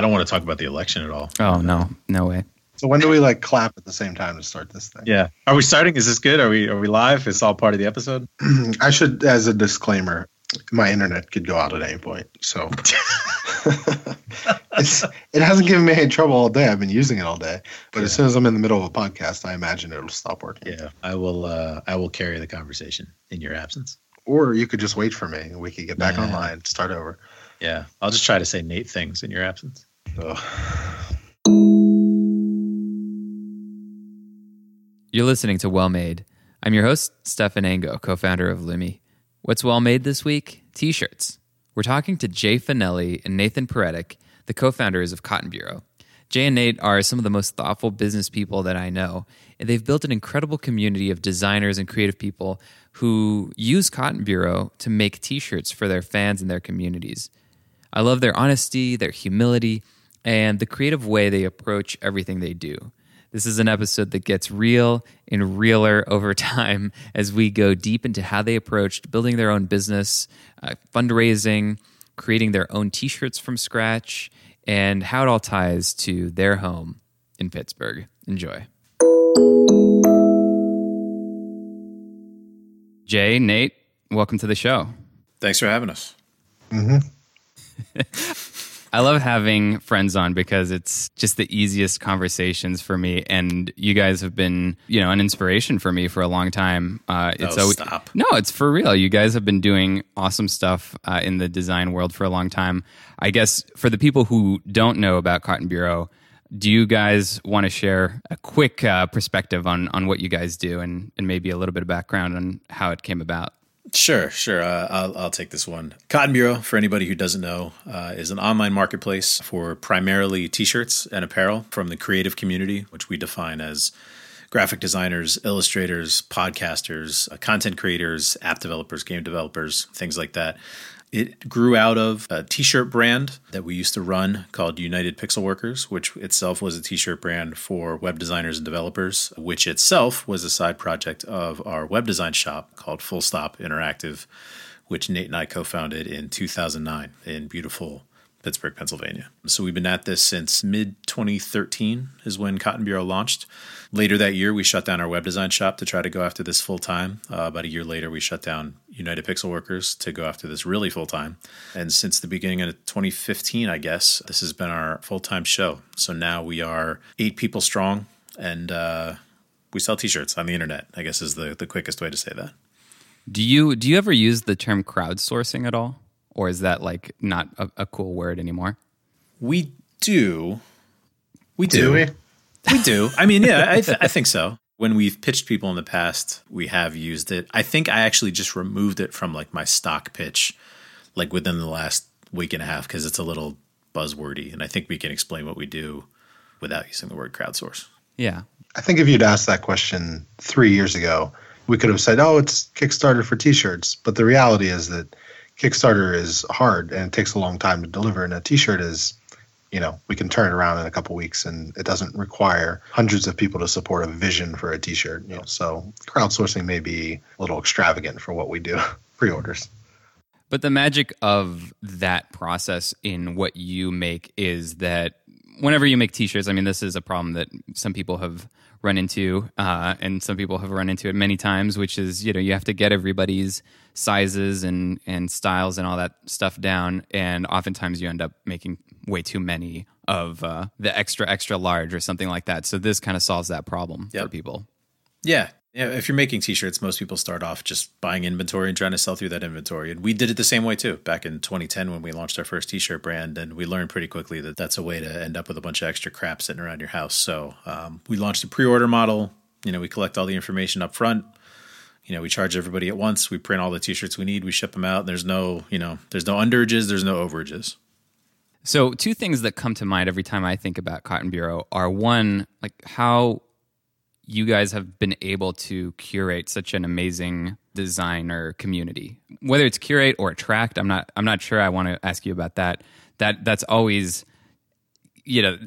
I don't want to talk about the election at all. Oh no, no way. So when do we like clap at the same time to start this thing? Yeah. Are we starting? Is this good? Are we are we live? It's all part of the episode. I should, as a disclaimer, my internet could go out at any point. So it's, it hasn't given me any trouble all day. I've been using it all day, but as soon as I'm in the middle of a podcast, I imagine it'll stop working. Yeah. I will. uh I will carry the conversation in your absence. Or you could just wait for me and we could get back Nah. online, start over. Yeah. I'll just try to say Nate things in your absence. Ugh. You're listening to Well Made. I'm your host, Stephan Ango, co founder of Lumi. What's well made this week? T shirts. We're talking to Jay Fanelli and Nathan Peretic, the co founders of Cotton Bureau. Jay and Nate are some of the most thoughtful business people that I know, and they've built an incredible community of designers and creative people who use Cotton Bureau to make t shirts for their fans and their communities. I love their honesty, their humility, and the creative way they approach everything they do. This is an episode that gets real and realer over time as we go deep into how they approached building their own business, uh, fundraising, creating their own t shirts from scratch, and how it all ties to their home in Pittsburgh. Enjoy. Jay, Nate, welcome to the show. Thanks for having us. I love having friends on because it's just the easiest conversations for me, and you guys have been, you know, an inspiration for me for a long time. Uh, it's Oh, always- stop. no, it's for real. You guys have been doing awesome stuff uh, in the design world for a long time. I guess for the people who don't know about Cotton Bureau, do you guys want to share a quick uh, perspective on on what you guys do, and and maybe a little bit of background on how it came about? Sure, sure. Uh, I'll, I'll take this one. Cotton Bureau, for anybody who doesn't know, uh, is an online marketplace for primarily t shirts and apparel from the creative community, which we define as graphic designers, illustrators, podcasters, uh, content creators, app developers, game developers, things like that. It grew out of a t shirt brand that we used to run called United Pixel Workers, which itself was a t shirt brand for web designers and developers, which itself was a side project of our web design shop called Full Stop Interactive, which Nate and I co founded in 2009 in beautiful Pittsburgh, Pennsylvania. So we've been at this since mid 2013 is when Cotton Bureau launched. Later that year, we shut down our web design shop to try to go after this full time. Uh, about a year later, we shut down United Pixel Workers to go after this really full time. And since the beginning of 2015, I guess, this has been our full time show. So now we are eight people strong and uh, we sell t shirts on the internet, I guess is the, the quickest way to say that. Do you do you ever use the term crowdsourcing at all, or is that like not a, a cool word anymore? We do. We do. Do we? We do. I mean, yeah, I, th- I think so. When we've pitched people in the past, we have used it. I think I actually just removed it from like my stock pitch, like within the last week and a half, because it's a little buzzwordy. And I think we can explain what we do without using the word crowdsource. Yeah, I think if you'd asked that question three years ago, we could have said, "Oh, it's Kickstarter for T-shirts." But the reality is that Kickstarter is hard and it takes a long time to deliver, and a T-shirt is, you know, we can turn it around in a couple weeks, and it doesn't require hundreds of people to support a vision for a T-shirt. You know, so crowdsourcing may be a little extravagant for what we do. Pre-orders. but the magic of that process in what you make is that whenever you make t-shirts, I mean, this is a problem that some people have run into, uh, and some people have run into it many times, which is you know you have to get everybody's sizes and and styles and all that stuff down, and oftentimes you end up making way too many of uh, the extra extra large or something like that. So this kind of solves that problem for people. Yeah. Yeah, if you're making t-shirts, most people start off just buying inventory and trying to sell through that inventory. And we did it the same way too, back in 2010 when we launched our first t-shirt brand. And we learned pretty quickly that that's a way to end up with a bunch of extra crap sitting around your house. So um, we launched a pre-order model. You know, we collect all the information up front. You know, we charge everybody at once. We print all the t-shirts we need. We ship them out. There's no, you know, there's no underages. There's no overages. So, two things that come to mind every time I think about Cotton Bureau are one, like how you guys have been able to curate such an amazing designer community. Whether it's curate or attract, I'm not I'm not sure I want to ask you about that. That that's always you know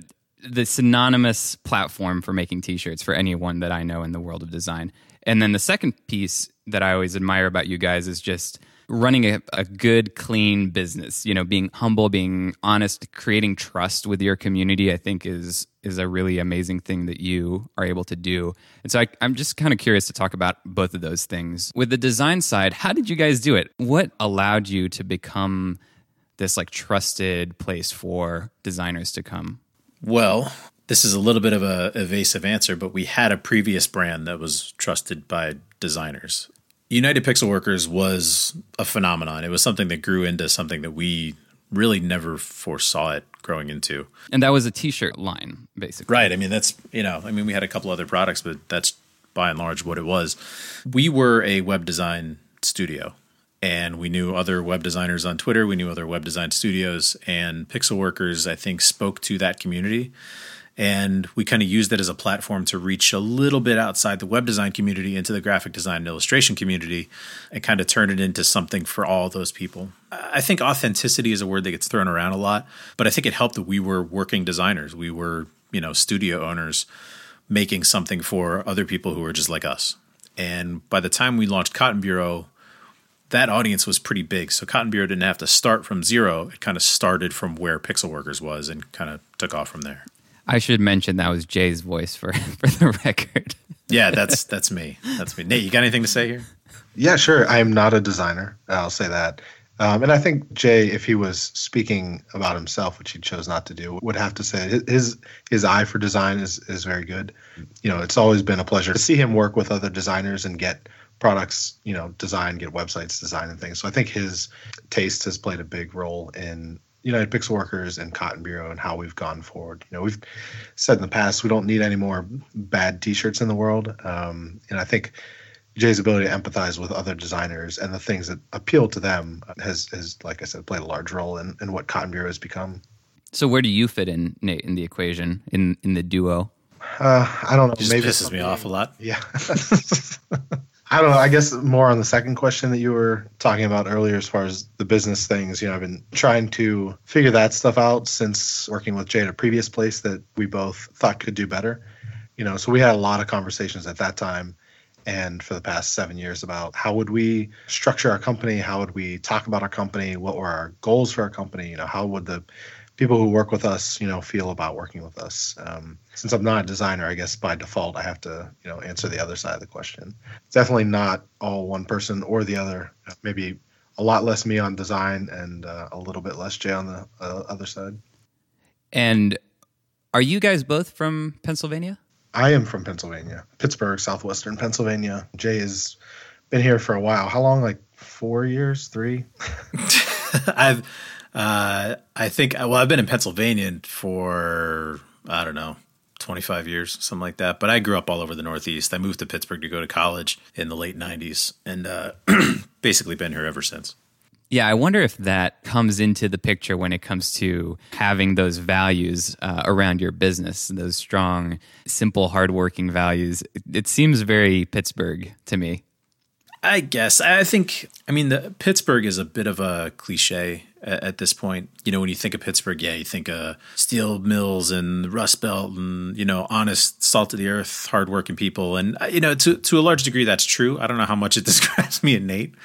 the synonymous platform for making t-shirts for anyone that I know in the world of design. And then the second piece that I always admire about you guys is just running a, a good, clean business. You know, being humble, being honest, creating trust with your community. I think is is a really amazing thing that you are able to do. And so I, I'm just kind of curious to talk about both of those things. With the design side, how did you guys do it? What allowed you to become this like trusted place for designers to come? Well, this is a little bit of a evasive answer, but we had a previous brand that was trusted by designers. United Pixel Workers was a phenomenon. It was something that grew into something that we really never foresaw it growing into. And that was a t-shirt line, basically. Right. I mean, that's, you know, I mean, we had a couple other products, but that's by and large what it was. We were a web design studio and we knew other web designers on Twitter. We knew other web design studios and Pixel Workers, I think, spoke to that community and we kind of used that as a platform to reach a little bit outside the web design community into the graphic design and illustration community and kind of turn it into something for all those people. I think authenticity is a word that gets thrown around a lot, but I think it helped that we were working designers. We were, you know, studio owners making something for other people who were just like us. And by the time we launched Cotton Bureau, that audience was pretty big. So Cotton Bureau didn't have to start from zero. It kind of started from where Pixel Workers was and kind of took off from there. I should mention that was Jay's voice for for the record. yeah, that's that's me. That's me. Nate, you got anything to say here? Yeah, sure. I am not a designer. I'll say that. Um, and I think Jay, if he was speaking about himself, which he chose not to do, would have to say his his eye for design is is very good. You know, it's always been a pleasure to see him work with other designers and get products, you know, design, get websites designed and things. So I think his taste has played a big role in United Pixel Workers and Cotton Bureau and how we've gone forward. You know, we've said in the past we don't need any more bad T-shirts in the world, um, and I think Jay's ability to empathize with other designers and the things that appeal to them has, has like I said, played a large role in, in what Cotton Bureau has become. So where do you fit in, Nate, in the equation in in the duo? Uh, I don't know. It maybe pisses me off a lot. Yeah. I don't know. I guess more on the second question that you were talking about earlier, as far as the business things. You know, I've been trying to figure that stuff out since working with Jay at a previous place that we both thought could do better. You know, so we had a lot of conversations at that time and for the past seven years about how would we structure our company how would we talk about our company what were our goals for our company you know how would the people who work with us, you know, feel about working with us. Um, since I'm not a designer, I guess by default I have to, you know, answer the other side of the question. It's definitely not all one person or the other. Maybe a lot less me on design and uh, a little bit less Jay on the uh, other side. And are you guys both from Pennsylvania? I am from Pennsylvania, Pittsburgh, southwestern Pennsylvania. Jay has been here for a while. How long? Like four years, three? I've uh, I think, well, I've been in Pennsylvania for, I don't know, 25 years, something like that. But I grew up all over the Northeast. I moved to Pittsburgh to go to college in the late 90s and uh, basically been here ever since. Yeah, I wonder if that comes into the picture when it comes to having those values uh, around your business, those strong, simple, hardworking values. It, it seems very Pittsburgh to me. I guess. I think, I mean, the Pittsburgh is a bit of a cliche at, at, this point. You know, when you think of Pittsburgh, yeah, you think of steel mills and the Rust Belt and, you know, honest, salt of the earth, hardworking people. And, uh, you know, to, to a large degree, that's true. I don't know how much it describes me and Nate.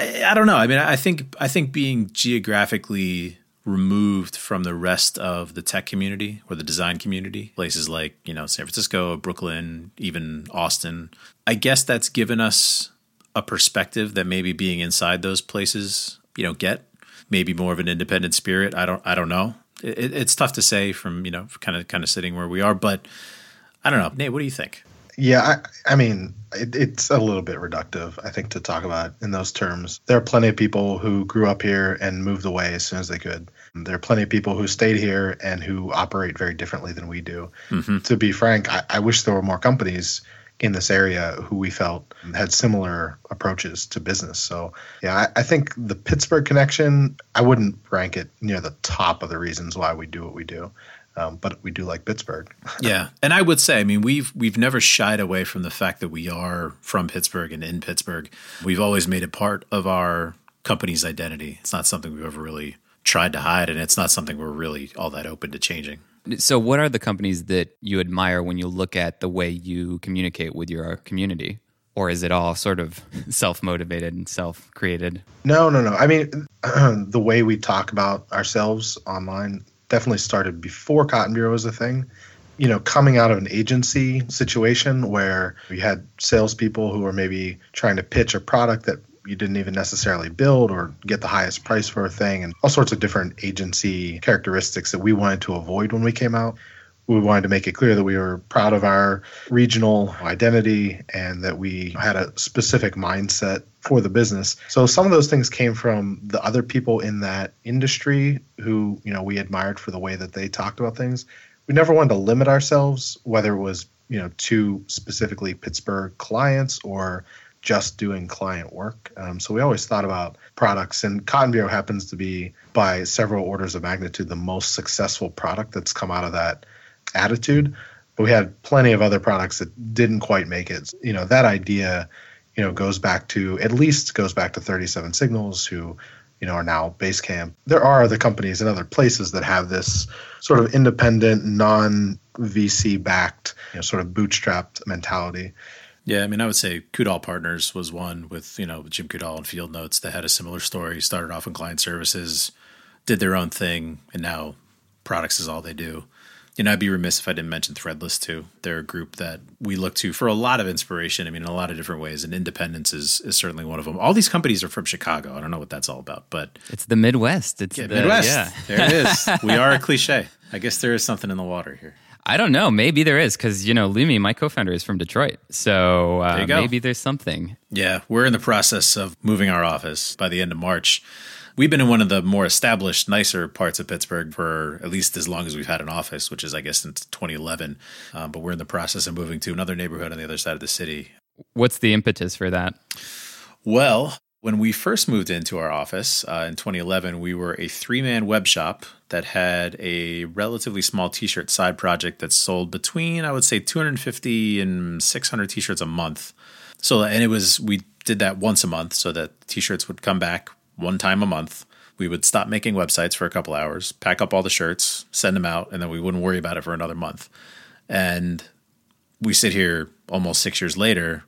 I, I don't know. I mean, I think, I think being geographically removed from the rest of the tech community or the design community, places like, you know, San Francisco, Brooklyn, even Austin, I guess that's given us a perspective that maybe being inside those places, you know, get maybe more of an independent spirit. I don't I don't know. It, it's tough to say from you know kind of kind of sitting where we are, but I don't know. Nate, what do you think? Yeah, I, I mean, it, it's a little bit reductive, I think, to talk about in those terms. There are plenty of people who grew up here and moved away as soon as they could. There are plenty of people who stayed here and who operate very differently than we do. Mm-hmm. To be frank, I, I wish there were more companies in this area who we felt had similar approaches to business. So, yeah, I, I, think the Pittsburgh connection, I wouldn't rank it near the top of the reasons why we do what we do. Um, but we do like Pittsburgh. yeah, and I would say, I mean, we've we've never shied away from the fact that we are from Pittsburgh and in Pittsburgh. We've always made it part of our company's identity. It's not something we've ever really tried to hide, and it's not something we're really all that open to changing. So, what are the companies that you admire when you look at the way you communicate with your community? or is it all sort of self motivated and self created? No, no, no. I mean, the way we talk about ourselves online definitely started before Cotton Bureau was a thing. You know, coming out of an agency situation where we had salespeople who were maybe trying to pitch a product that you didn't even necessarily build or get the highest price for a thing, and all sorts of different agency characteristics that we wanted to avoid when we came out we wanted to make it clear that we were proud of our regional identity and that we had a specific mindset for the business. So some of those things came from the other people in that industry who, you know, we admired for the way that they talked about things. We never wanted to limit ourselves, whether it was, you know, to specifically Pittsburgh clients or just doing client work. Um, so we always thought about products, and Cotton Bureau happens to be by several orders of magnitude the most successful product that's come out of that attitude. But we had plenty of other products that didn't quite make it. You know, that idea, you know, goes back to at least goes back to 37 Signals, who, you know, are now Basecamp. There are other companies in other places that have this sort of independent, non VC backed, you know, sort of bootstrapped mentality. Yeah, I mean, I would say Coudal Partners was one with you know Jim Coudal and Field Notes. that had a similar story. Started off in client services, did their own thing, and now products is all they do. You know, I'd be remiss if I didn't mention Threadless too. They're a group that we look to for a lot of inspiration. I mean, in a lot of different ways, and Independence is is certainly one of them. All these companies are from Chicago. I don't know what that's all about, but it's the Midwest. It's yeah, the, Midwest. Yeah. there it is. we are a cliche. I guess there is something in the water here. I don't know. Maybe there is because you know Lumi, my co-founder, is from Detroit, so uh, there maybe there's something. Yeah, we're in the process of moving our office by the end of March. We've been in one of the more established, nicer parts of Pittsburgh for at least as long as we've had an office, which is, I guess, since 2011. Um, but we're in the process of moving to another neighborhood on the other side of the city. What's the impetus for that? Well, when we first moved into our office uh, in 2011, we were a three man web shop that had a relatively small t shirt side project that sold between, I would say, 250 and 600 t shirts a month. So, and it was, we did that once a month so that t shirts would come back one time a month. We would stop making websites for a couple hours, pack up all the shirts, send them out, and then we wouldn't worry about it for another month. And we sit here almost six years later.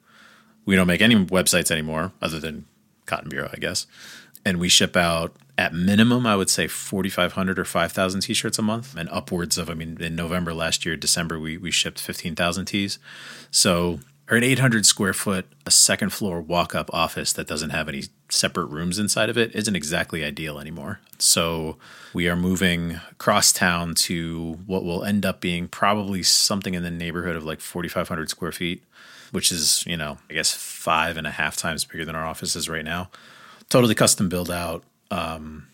We don't make any websites anymore, other than Cotton Bureau, I guess. And we ship out at minimum, I would say 4,500 or 5,000 t-shirts a month and upwards of, I mean, in November last year, December, we, we shipped 15,000 tees. So or an 800 square foot, a second floor walk up office that doesn't have any separate rooms inside of it isn't exactly ideal anymore. So we are moving across town to what will end up being probably something in the neighborhood of like 4,500 square feet, which is, you know, I guess five and a half times bigger than our office is right now. Totally custom build out, um,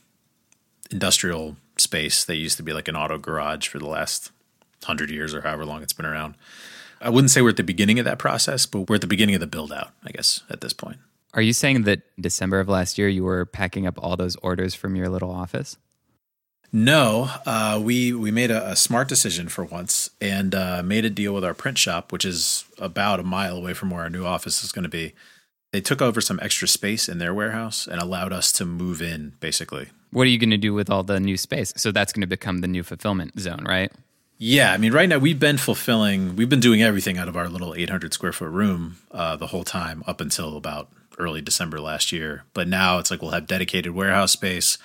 industrial space that used to be like an auto garage for the last hundred years or however long it's been around. I wouldn't say we're at the beginning of that process, but we're at the beginning of the build out, I guess, at this point. Are you saying that December of last year you were packing up all those orders from your little office? No, uh, we we made a, a, smart decision for once and uh, made a deal with our print shop, which is about a mile away from where our new office is going to be. They took over some extra space in their warehouse and allowed us to move in, basically. What are you going to do with all the new space? So that's going to become the new fulfillment zone, right? Yeah, I mean, right now we've been fulfilling, we've been doing everything out of our little 800 square foot room uh, the whole time up until about early December last year. But now it's like we'll have dedicated warehouse space.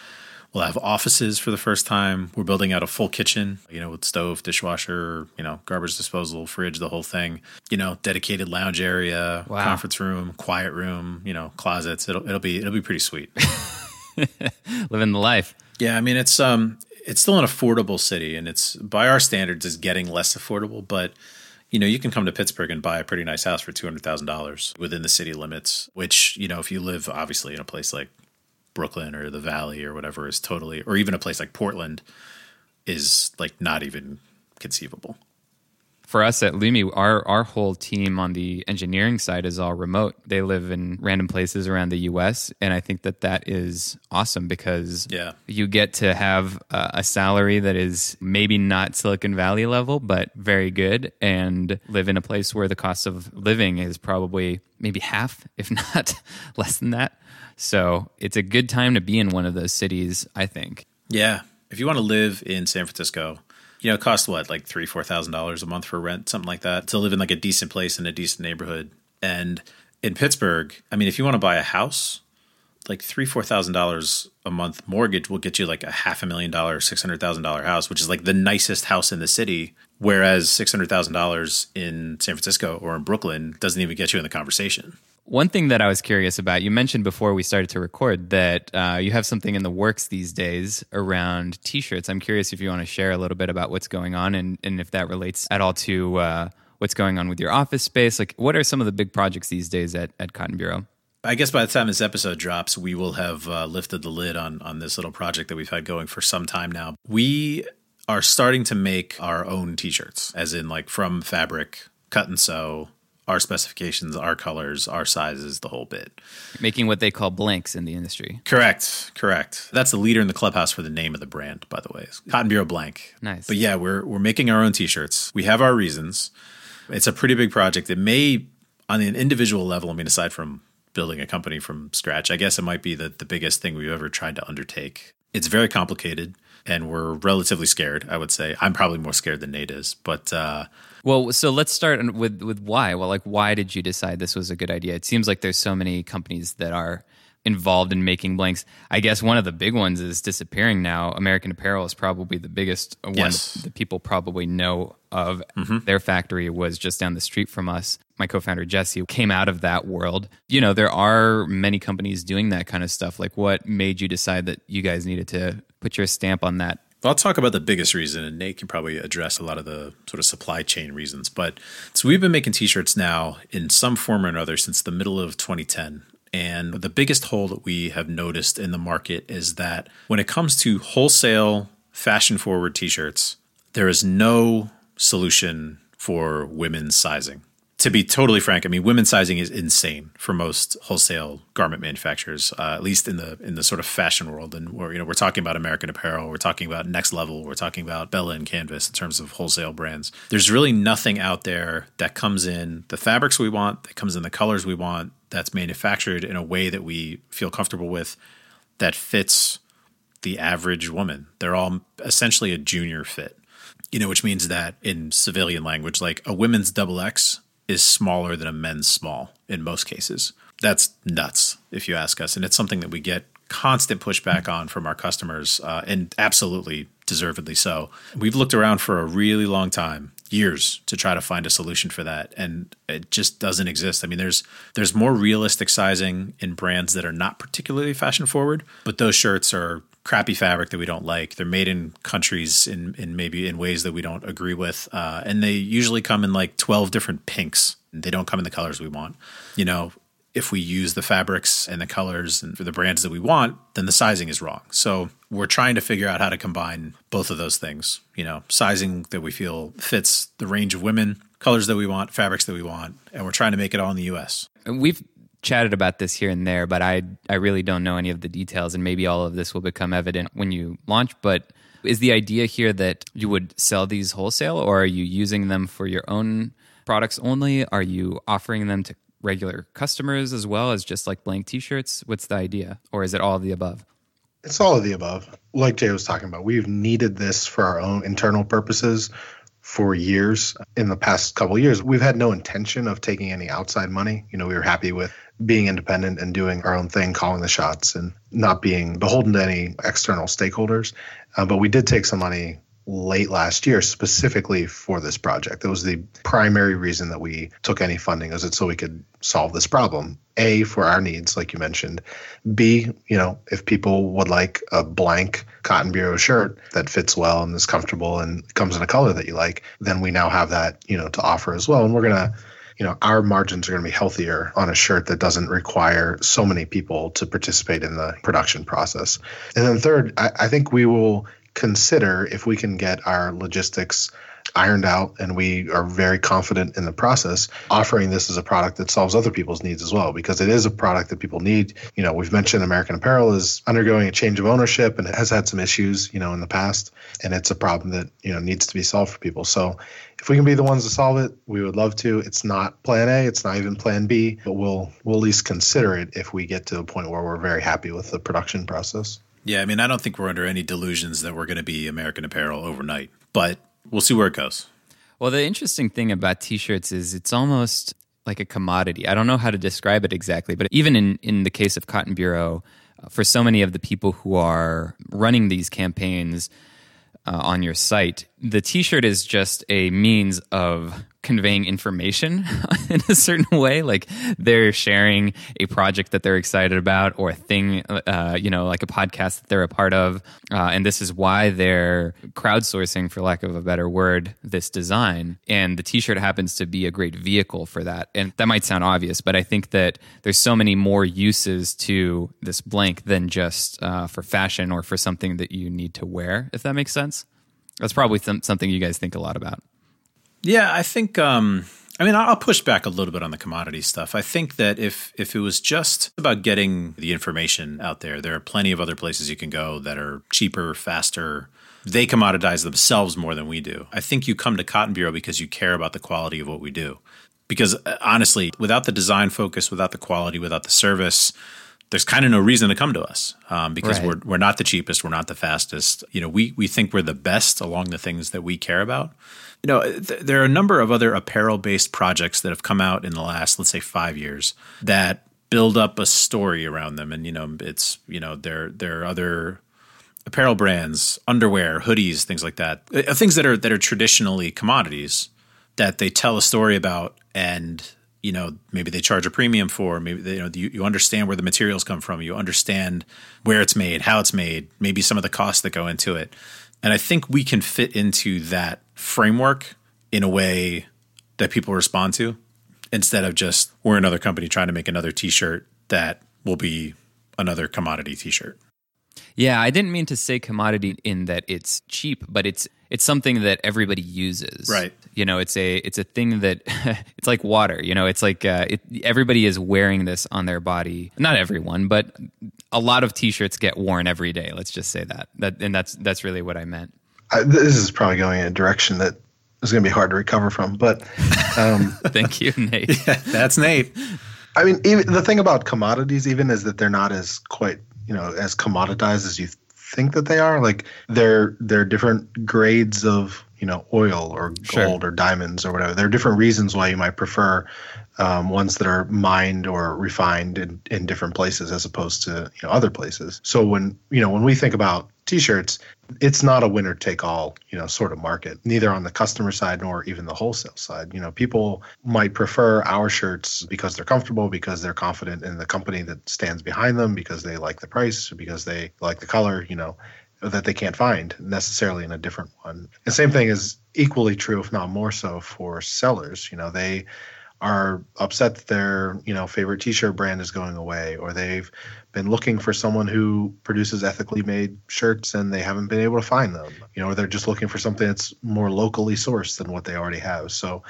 We'll have offices for the first time. We're building out a full kitchen, you know, with stove, dishwasher, you know, garbage disposal, fridge, the whole thing. You know, dedicated lounge area, wow. conference room, quiet room, you know, closets. It'll it'll be it'll be pretty sweet. Living the life. Yeah, I mean it's um it's still an affordable city, and it's by our standards is getting less affordable. But you know, you can come to Pittsburgh and buy a pretty nice house for two hundred thousand dollars within the city limits. Which you know, if you live obviously in a place like Brooklyn or the Valley or whatever, is totally, or even a place like Portland, is like not even conceivable for us at Lumi, our our whole team on the engineering side is all remote. They live in random places around the U.S., and I think that that is awesome because yeah. you get to have a, a salary that is maybe not Silicon Valley level, but very good, and live in a place where the cost of living is probably maybe half, if not less than that. So it's a good time to be in one of those cities. I think. Yeah, if you want to live in San Francisco you know, it costs what, like three, four thousand dollars a month for rent, something like that, to live in like a decent place in a decent neighborhood. And in Pittsburgh, I mean, if you want to buy a house, like three, four thousand dollars a month mortgage will get you like a half a million dollar, six hundred thousand dollar house, which is like the nicest house in the city. Whereas six hundred thousand dollars in San Francisco or in Brooklyn doesn't even get you in the conversation. One thing that I was curious about, you mentioned before we started to record that uh, you have something in the works these days around t-shirts. I'm curious if you want to share a little bit about what's going on and, and if that relates at all to uh, what's going on with your office space. Like, what are some of the big projects these days at, at Cotton Bureau? I guess by the time this episode drops, we will have uh, lifted the lid on on this little project that we've had going for some time now. We are starting to make our own t-shirts, as in like from fabric, cut and sew, our specifications, our colors, our sizes, the whole bit. Making what they call blanks in the industry. Correct, correct. That's the leader in the clubhouse for the name of the brand, by the way. Cotton Bureau Blank. Nice. But yeah, we're we're making our own t-shirts. We have our reasons. It's a pretty big project. It may on an individual level, I mean aside from building a company from scratch. I guess it might be the, the biggest thing we've ever tried to undertake. It's very complicated and we're relatively scared, I would say. I'm probably more scared than Nate is, but uh, well, so let's start with with why. Well, like why did you decide this was a good idea? It seems like there's so many companies that are involved in making blanks. I guess one of the big ones is disappearing now. American Apparel is probably the biggest yes. one that people probably know of. Mm-hmm. Their factory was just down the street from us. My co-founder Jesse came out of that world. You know, there are many companies doing that kind of stuff. Like what made you decide that you guys needed to put your stamp on that I'll talk about the biggest reason, and Nate can probably address a lot of the sort of supply chain reasons. But so we've been making t-shirts now in some form or another since the middle of 2010. And the biggest hole that we have noticed in the market is that when it comes to wholesale fashion forward t shirts, there is no solution for women's sizing. To be totally frank, I mean, women's sizing is insane for most wholesale garment manufacturers, uh, at least in the in the sort of fashion world. And we're you know we're talking about American Apparel, we're talking about Next Level, we're talking about Bella and Canvas in terms of wholesale brands. There's really nothing out there that comes in the fabrics we want, that comes in the colors we want, that's manufactured in a way that we feel comfortable with that fits the average woman. They're all essentially a junior fit, you know, which means that in civilian language, like a women's double X is smaller than a men's small in most cases. That's nuts, if you ask us. And it's something that we get constant pushback on from our customers, uh, and absolutely deservedly so. We've looked around for a really long time years to try to find a solution for that and it just doesn't exist. I mean there's there's more realistic sizing in brands that are not particularly fashion forward, but those shirts are crappy fabric that we don't like. They're made in countries in in maybe in ways that we don't agree with uh, and they usually come in like 12 different pinks. They don't come in the colors we want. You know, if we use the fabrics and the colors and for the brands that we want, then the sizing is wrong. So we're trying to figure out how to combine both of those things. You know, sizing that we feel fits the range of women, colors that we want, fabrics that we want, and we're trying to make it all in the US. And We've chatted about this here and there, but I I really don't know any of the details and maybe all of this will become evident when you launch, but is the idea here that you would sell these wholesale or are you using them for your own products only? Are you offering them to regular customers as well as just like blank t-shirts? What's the idea? Or is it all of the above? It's all of the above. Like Jay was talking about, we've needed this for our own internal purposes for years. In the past couple years, we've had no intention of taking any outside money. You know, we were happy with being independent and doing our own thing, calling the shots, and not being beholden to any external stakeholders. Uh, but we did take some money late last year specifically for this project. That was the primary reason that we took any funding, was it so we could solve this problem. A for our needs, like you mentioned. B, you know, if people would like a blank Cotton Bureau shirt that fits well and is comfortable and comes in a color that you like, then we now have that, you know, to offer as well. And we're gonna you know our margins are going to be healthier on a shirt that doesn't require so many people to participate in the production process. And then third I, I, think we will consider if we can get our logistics ironed out and we are very confident in the process offering this as a product that solves other people's needs as well because it is a product that people need. You know we've mentioned american apparel is undergoing a change of ownership and it has had some issues you know in the past and it's a problem that you know needs to be solved for people. So if we can be the ones to solve it we would love to. It's not plan a it's not even plan b but we'll we'll at least consider it if we get to a point where we're very happy with the production process. Yeah, I mean, I don't think we're under any delusions that we're going to be American Apparel overnight, but we'll see where it goes. Well, the interesting thing about t-shirts is it's almost like a commodity. I don't know how to describe it exactly, but even in in the case of Cotton Bureau, uh, for so many of the people who are running these campaigns uh, on your site, the T-shirt is just a means of conveying information in a certain way. Like they're sharing a project that they're excited about or a thing, uh, you know, like a podcast that they're a part of. Uh, and this is why they're crowdsourcing, for lack of a better word, this design. And the t shirt happens to be a great vehicle for that. And that might sound obvious, but I think that there's so many more uses to this blank than just uh, for fashion or for something that you need to wear, if that makes sense. That's probably th- something you guys think a lot about. Yeah, I think. Um, I mean, I'll push back a little bit on the commodity stuff. I think that if if it was just about getting the information out there, there are plenty of other places you can go that are cheaper, faster. They commoditize themselves more than we do. I think you come to Cotton Bureau because you care about the quality of what we do. Because uh, honestly, without the design focus, without the quality, without the service, there's kind of no reason to come to us um, because right. we're we're not the cheapest, we're not the fastest. You know, we we think we're the best along the things that we care about you know, th- there are a number of other apparel based projects that have come out in the last, let's say, five years that build up a story around them. And, you know, it's, you know, there, there are other apparel brands, underwear, hoodies, things like that, uh, things that are, that are traditionally commodities that they tell a story about and, you know, maybe they charge a premium for, maybe, they, you know, you, you understand where the materials come from. You understand where it's made, how it's made, maybe some of the costs that go into it. And I think we can fit into that framework in a way that people respond to instead of just we're another company trying to make another t-shirt that will be another commodity t-shirt. Yeah, I didn't mean to say commodity in that it's cheap, but it's it's something that everybody uses. Right. You know, it's a it's a thing that it's like water. You know, it's like uh, it, everybody is wearing this on their body. Not everyone, but a lot of T-shirts get worn every day. Let's just say that. That and that's that's really what I meant. I, this is probably going in a direction that is going to be hard to recover from. But um, thank you, Nate. yeah, that's Nate. I mean, even the thing about commodities, even is that they're not as quite you know as commoditized as you think that they are. Like they're they're different grades of you know oil or gold sure. or diamonds or whatever. There are different reasons why you might prefer um, ones that are mined or refined in, in different places as opposed to you know other places. So when you know when we think about t-shirts, it's not a winner take all you know sort of market neither on the customer side nor even the wholesale side. You know people might prefer our shirts because they're comfortable, because they're confident in the company that stands behind them, because they like the price, because they like the color. You know that they can't find necessarily in a different one. The same thing is equally true, if not more so, for sellers. You know, they are upset that their you know favorite t-shirt brand is going away or they've been looking for someone who produces ethically made shirts and they haven't been able to find them you know or they're just looking for something that's more locally sourced than what they already have. So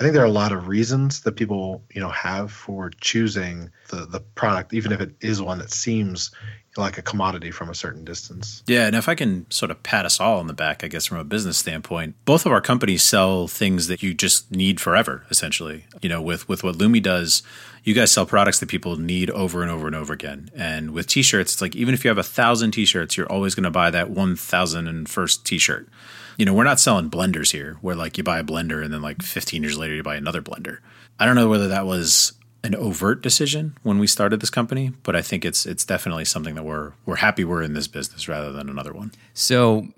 i think there are a lot of reasons that people you know have for choosing the the product even if it is one that seems like a commodity from a certain distance. Yeah, and if I can sort of pat us all on the back, I guess from a business standpoint, both of our companies sell things that you just need forever, essentially. You know, with with what Lumi does, you guys sell products that people need over and over and over again. And with t-shirts, it's like even if you have a thousand t-shirts, you're always going to buy that one thousand and first t-shirt. You know, we're not selling blenders here, where like you buy a blender and then like 15 years later you buy another blender. I don't know whether that was an overt decision when we started this company, but I think it's it's definitely something that we're we're happy we're in this business rather than another one. So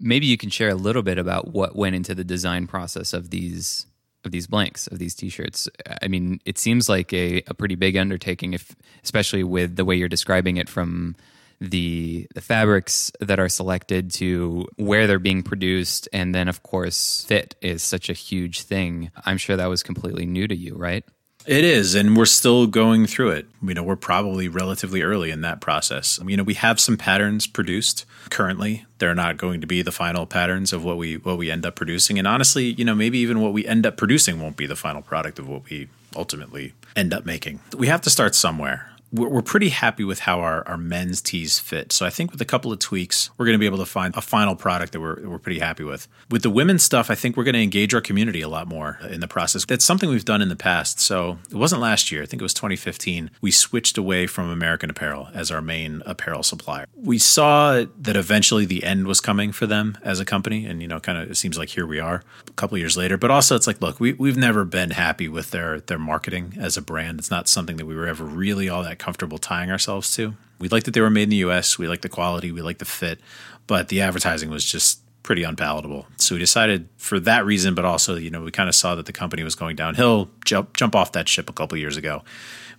maybe you can share a little bit about what went into the design process of these of these blanks of these t-shirts. I mean, it seems like a, a pretty big undertaking if especially with the way you're describing it from the the fabrics that are selected to where they're being produced and then of course fit is such a huge thing. I'm sure that was completely new to you, right? It is, and we're still going through it. You know, we're probably relatively early in that process. You know, we have some patterns produced currently. They're not going to be the final patterns of what we what we end up producing. And honestly, you know, maybe even what we end up producing won't be the final product of what we ultimately end up making. We have to start somewhere we're, pretty happy with how our, our men's tees fit. So I think with a couple of tweaks, we're going to be able to find a final product that we're, we're pretty happy with. With the women's stuff, I think we're going to engage our community a lot more in the process. That's something we've done in the past. So it wasn't last year. I think it was 2015. We switched away from American Apparel as our main apparel supplier. We saw that eventually the end was coming for them as a company. And, you know, kind of it seems like here we are a couple years later. But also it's like, look, we, we've never been happy with their, their marketing as a brand. It's not something that we were ever really all that comfortable tying ourselves to. We liked that they were made in the US. We liked the quality. We liked the fit. But the advertising was just pretty unpalatable. So we decided for that reason, but also, you know, we kind of saw that the company was going downhill, jump jump off that ship a couple years ago.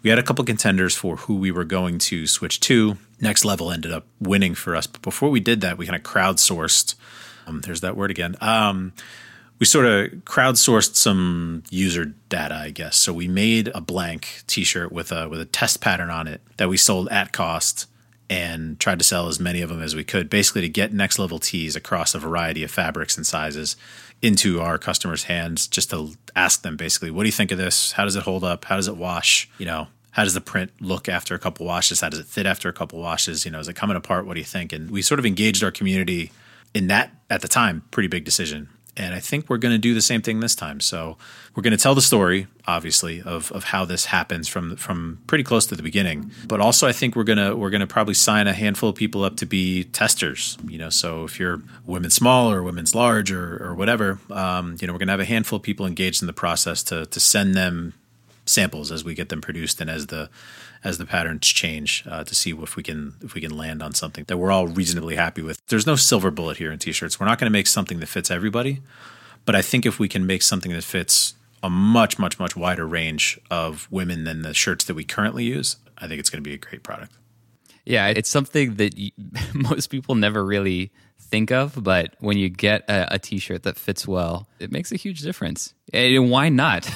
We had a couple contenders for who we were going to switch to. Next level ended up winning for us. But before we did that, we kind of crowdsourced. Um, there's that word again. Um, we sort of crowdsourced some user data, I guess. So we made a blank T-shirt with a with a test pattern on it that we sold at cost and tried to sell as many of them as we could, basically to get next level tees across a variety of fabrics and sizes into our customers' hands, just to ask them basically, what do you think of this? How does it hold up? How does it wash? You know, how does the print look after a couple washes? How does it fit after a couple washes? You know, is it coming apart? What do you think? And we sort of engaged our community in that at the time pretty big decision and I think we're going to do the same thing this time. So we're going to tell the story, obviously, of, of how this happens from from pretty close to the beginning. But also, I think we're gonna we're gonna probably sign a handful of people up to be testers. You know, so if you're women small or women's large or or whatever, um, you know, we're gonna have a handful of people engaged in the process to to send them samples as we get them produced and as the as the patterns change uh, to see if we can if we can land on something that we're all reasonably happy with. There's no silver bullet here in t-shirts. We're not going to make something that fits everybody, but I think if we can make something that fits a much much much wider range of women than the shirts that we currently use, I think it's going to be a great product. Yeah, it's something that you, most people never really think of, but when you get a a t-shirt that fits well, it makes a huge difference. And why not?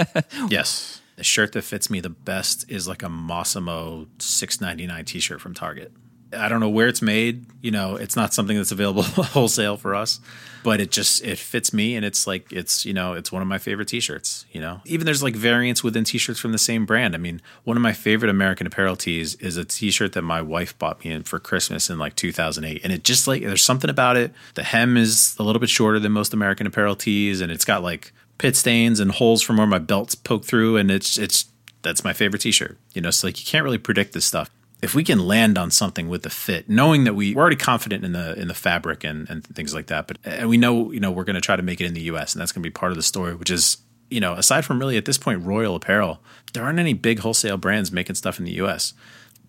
yes. The shirt that fits me the best is like a Mossimo 699 t-shirt from Target. I don't know where it's made, you know, it's not something that's available wholesale for us, but it just it fits me and it's like it's, you know, it's one of my favorite t-shirts, you know. Even there's like variants within t-shirts from the same brand. I mean, one of my favorite American Apparel tees is a t-shirt that my wife bought me in for Christmas in like 2008 and it just like there's something about it. The hem is a little bit shorter than most American Apparel tees and it's got like pit stains and holes from where my belts poke through, and it's it's that's my favorite T-shirt. You know, so like you can't really predict this stuff. If we can land on something with the fit, knowing that we, we're already confident in the in the fabric and, and things like that, but and we know you know we're going to try to make it in the U.S. and that's going to be part of the story, which is you know aside from really at this point Royal Apparel, there aren't any big wholesale brands making stuff in the U.S.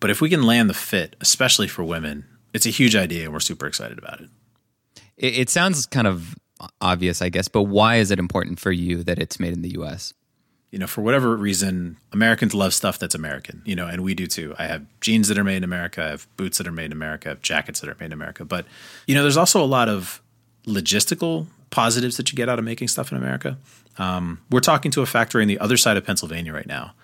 But if we can land the fit, especially for women, it's a huge idea, and we're super excited about it. It, it sounds kind of obvious, I guess, but why is it important for you that it's made in the US? You know, for whatever reason, Americans love stuff that's American, you know, and we do too. I have jeans that are made in America, I have boots that are made in America, I have jackets that are made in America. But, you know, there's also a lot of logistical positives that you get out of making stuff in America. Um, we're talking to a factory on the other side of Pennsylvania right now.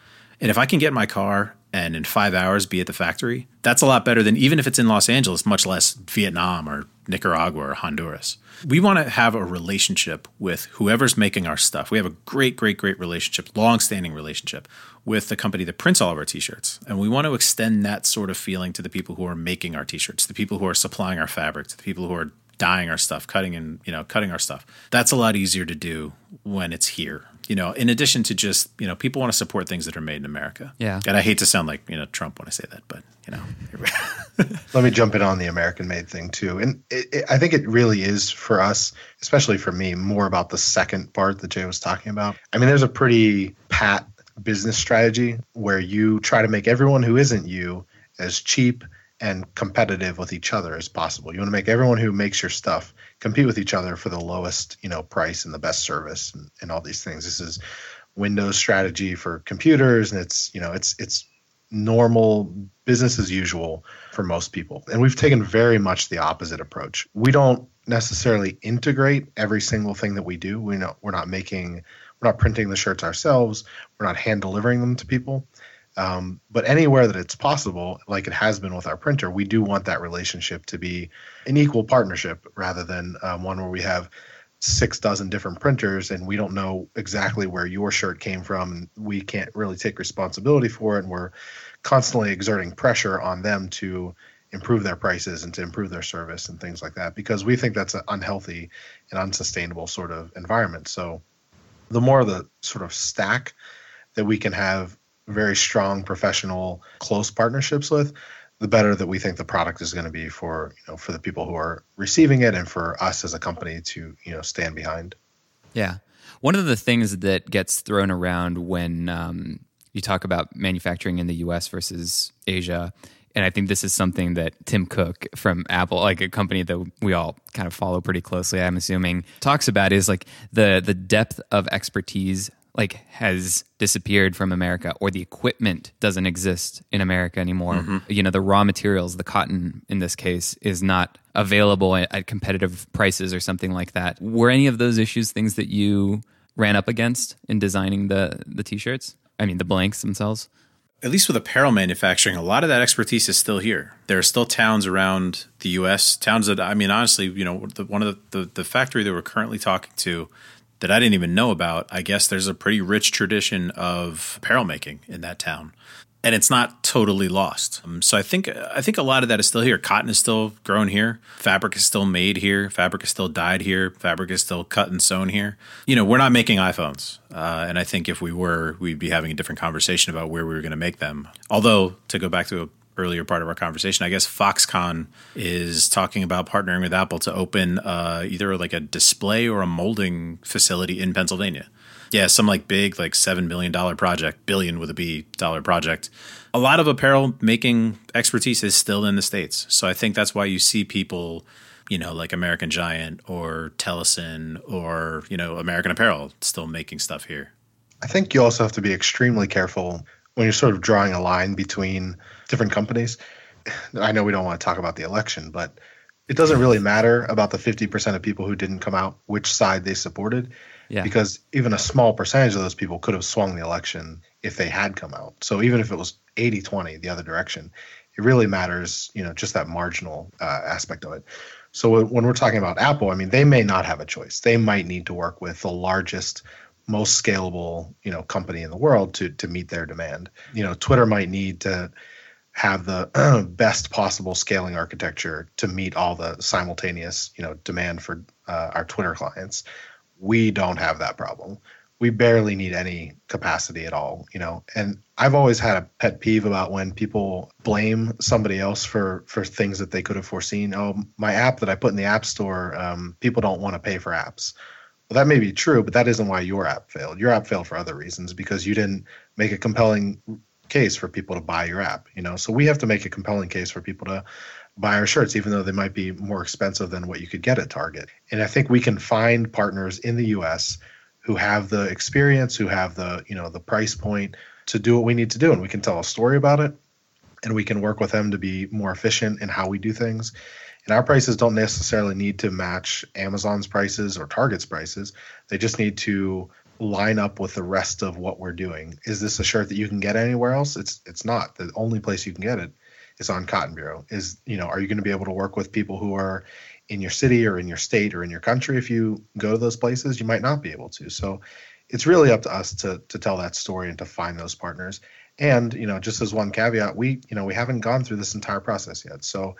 And if I can get my car and in five hours be at the factory, that's a lot better than even if it's in Los Angeles, much less Vietnam or Nicaragua or Honduras. We want to have a relationship with whoever's making our stuff. We have a great, great, great relationship, long-standing relationship with the company that prints all of our t-shirts. And we want to extend that sort of feeling to the people who are making our t-shirts, the people who are supplying our fabric, to the people who are dyeing our stuff, cutting and, you know, cutting our stuff. That's a lot easier to do when it's here you know, in addition to just, you know, people want to support things that are made in America. Yeah. And I hate to sound like, you know, Trump when I say that, but, you know. Let me jump in on the American made thing too. And it, it, I think it really is for us, especially for me, more about the second part that Jay was talking about. I mean, there's a pretty pat business strategy where you try to make everyone who isn't you as cheap and competitive with each other as possible. You want to make everyone who makes your stuff compete with each other for the lowest, you know, price and the best service and, and all these things. This is Windows strategy for computers, and it's you know it's it's normal business as usual for most people. And we've taken very much the opposite approach. We don't necessarily integrate every single thing that we do. We know we're not making we're not printing the shirts ourselves. We're not hand delivering them to people. Um, but anywhere that it's possible, like it has been with our printer, we do want that relationship to be an equal partnership rather than um, one where we have six dozen different printers and we don't know exactly where your shirt came from and we can't really take responsibility for it and we're constantly exerting pressure on them to improve their prices and to improve their service and things like that because we think that's an unhealthy and unsustainable sort of environment. So the more the sort of stack that we can have very strong professional close partnerships with the better that we think the product is going to be for you know for the people who are receiving it and for us as a company to you know stand behind. Yeah. One of the things that gets thrown around when um, you talk about manufacturing in the us versus asia and I think this is something that Tim Cook from Apple, like a company that we all kind of follow pretty closely, I'm assuming, talks about is like the the depth of expertise like has disappeared from America or the equipment doesn't exist in America anymore. Mm-hmm. You know, the raw materials, the cotton in this case is not available at, competitive prices or something like that. Were any of those issues things that you ran up against in designing the the t-shirts? I mean, the blanks themselves? at least with apparel manufacturing, a lot of that expertise is still here. There are still towns around the U.S. Towns that I mean, honestly, you know, the, one of the, the, the factory that we're currently talking to that I didn't even know about. I guess there's a pretty rich tradition of apparel making in that town and it's not totally lost. Um, so I think I think a lot of that is still here. Cotton is still grown here. Fabric is still made here. Fabric is still dyed here. Fabric is still cut and sewn here. You know, we're not making iPhones, uh, and I think if we were, we'd be having a different conversation about where we were going to make them. Although, to go back to a earlier part of our conversation, I guess Foxconn is talking about partnering with Apple to open uh, either like a display or a molding facility in Pennsylvania. Yeah, some like big, like seven billion dollar project, billion with a B dollar project. A lot of apparel making expertise is still in the states, so I think that's why you see people, you know, like American Giant or Tellason or you know American Apparel still making stuff here. I think you also have to be extremely careful when you're sort of drawing a line between different companies. I know we don't want to talk about the election, but it doesn't really matter about the 50% of people who didn't come out which side they supported yeah. Because even a small percentage of those people could have swung the election if they had come out. So even if it was 80 20 the other direction, it really matters, you know, just that marginal uh, aspect of it. So when we're talking about Apple, I mean, they may not have a choice. They might need to work with the largest, most scalable, you know, company in the world to to meet their demand. You know, Twitter might need to have the best possible scaling architecture to meet all the simultaneous, you know, demand for uh, our Twitter clients we don't have that problem. We barely need any capacity at all, you know. And I've always had a pet peeve about when people blame somebody else for for things that they could have foreseen. Oh, my app that I put in the app store, um, people don't want to pay for apps. Well, that may be true, but that isn't why your app failed. Your app failed for other reasons because you didn't make a compelling case for people to buy your app. You know, so we have to make a compelling case for people to buy our shirts, even though they might be more expensive than what you could get at Target. And I think we can find partners in the U.S. who have the experience, who have the you know the price point to do what we need to do, and we can tell a story about it, and we can work with them to be more efficient in how we do things. And our prices don't necessarily need to match Amazon's prices or Target's prices. They just need to line up with the rest of what we're doing. Is this a shirt that you can get anywhere else? It's it's not. The only place you can get it is on Cotton Bureau. Is you know, are you going to be able to work with people who are in your city or in your state or in your country? If you go to those places, you might not be able to. So it's really up to us to to tell that story and to find those partners. And you know, just as one caveat, we you know we haven't gone through this entire process yet. So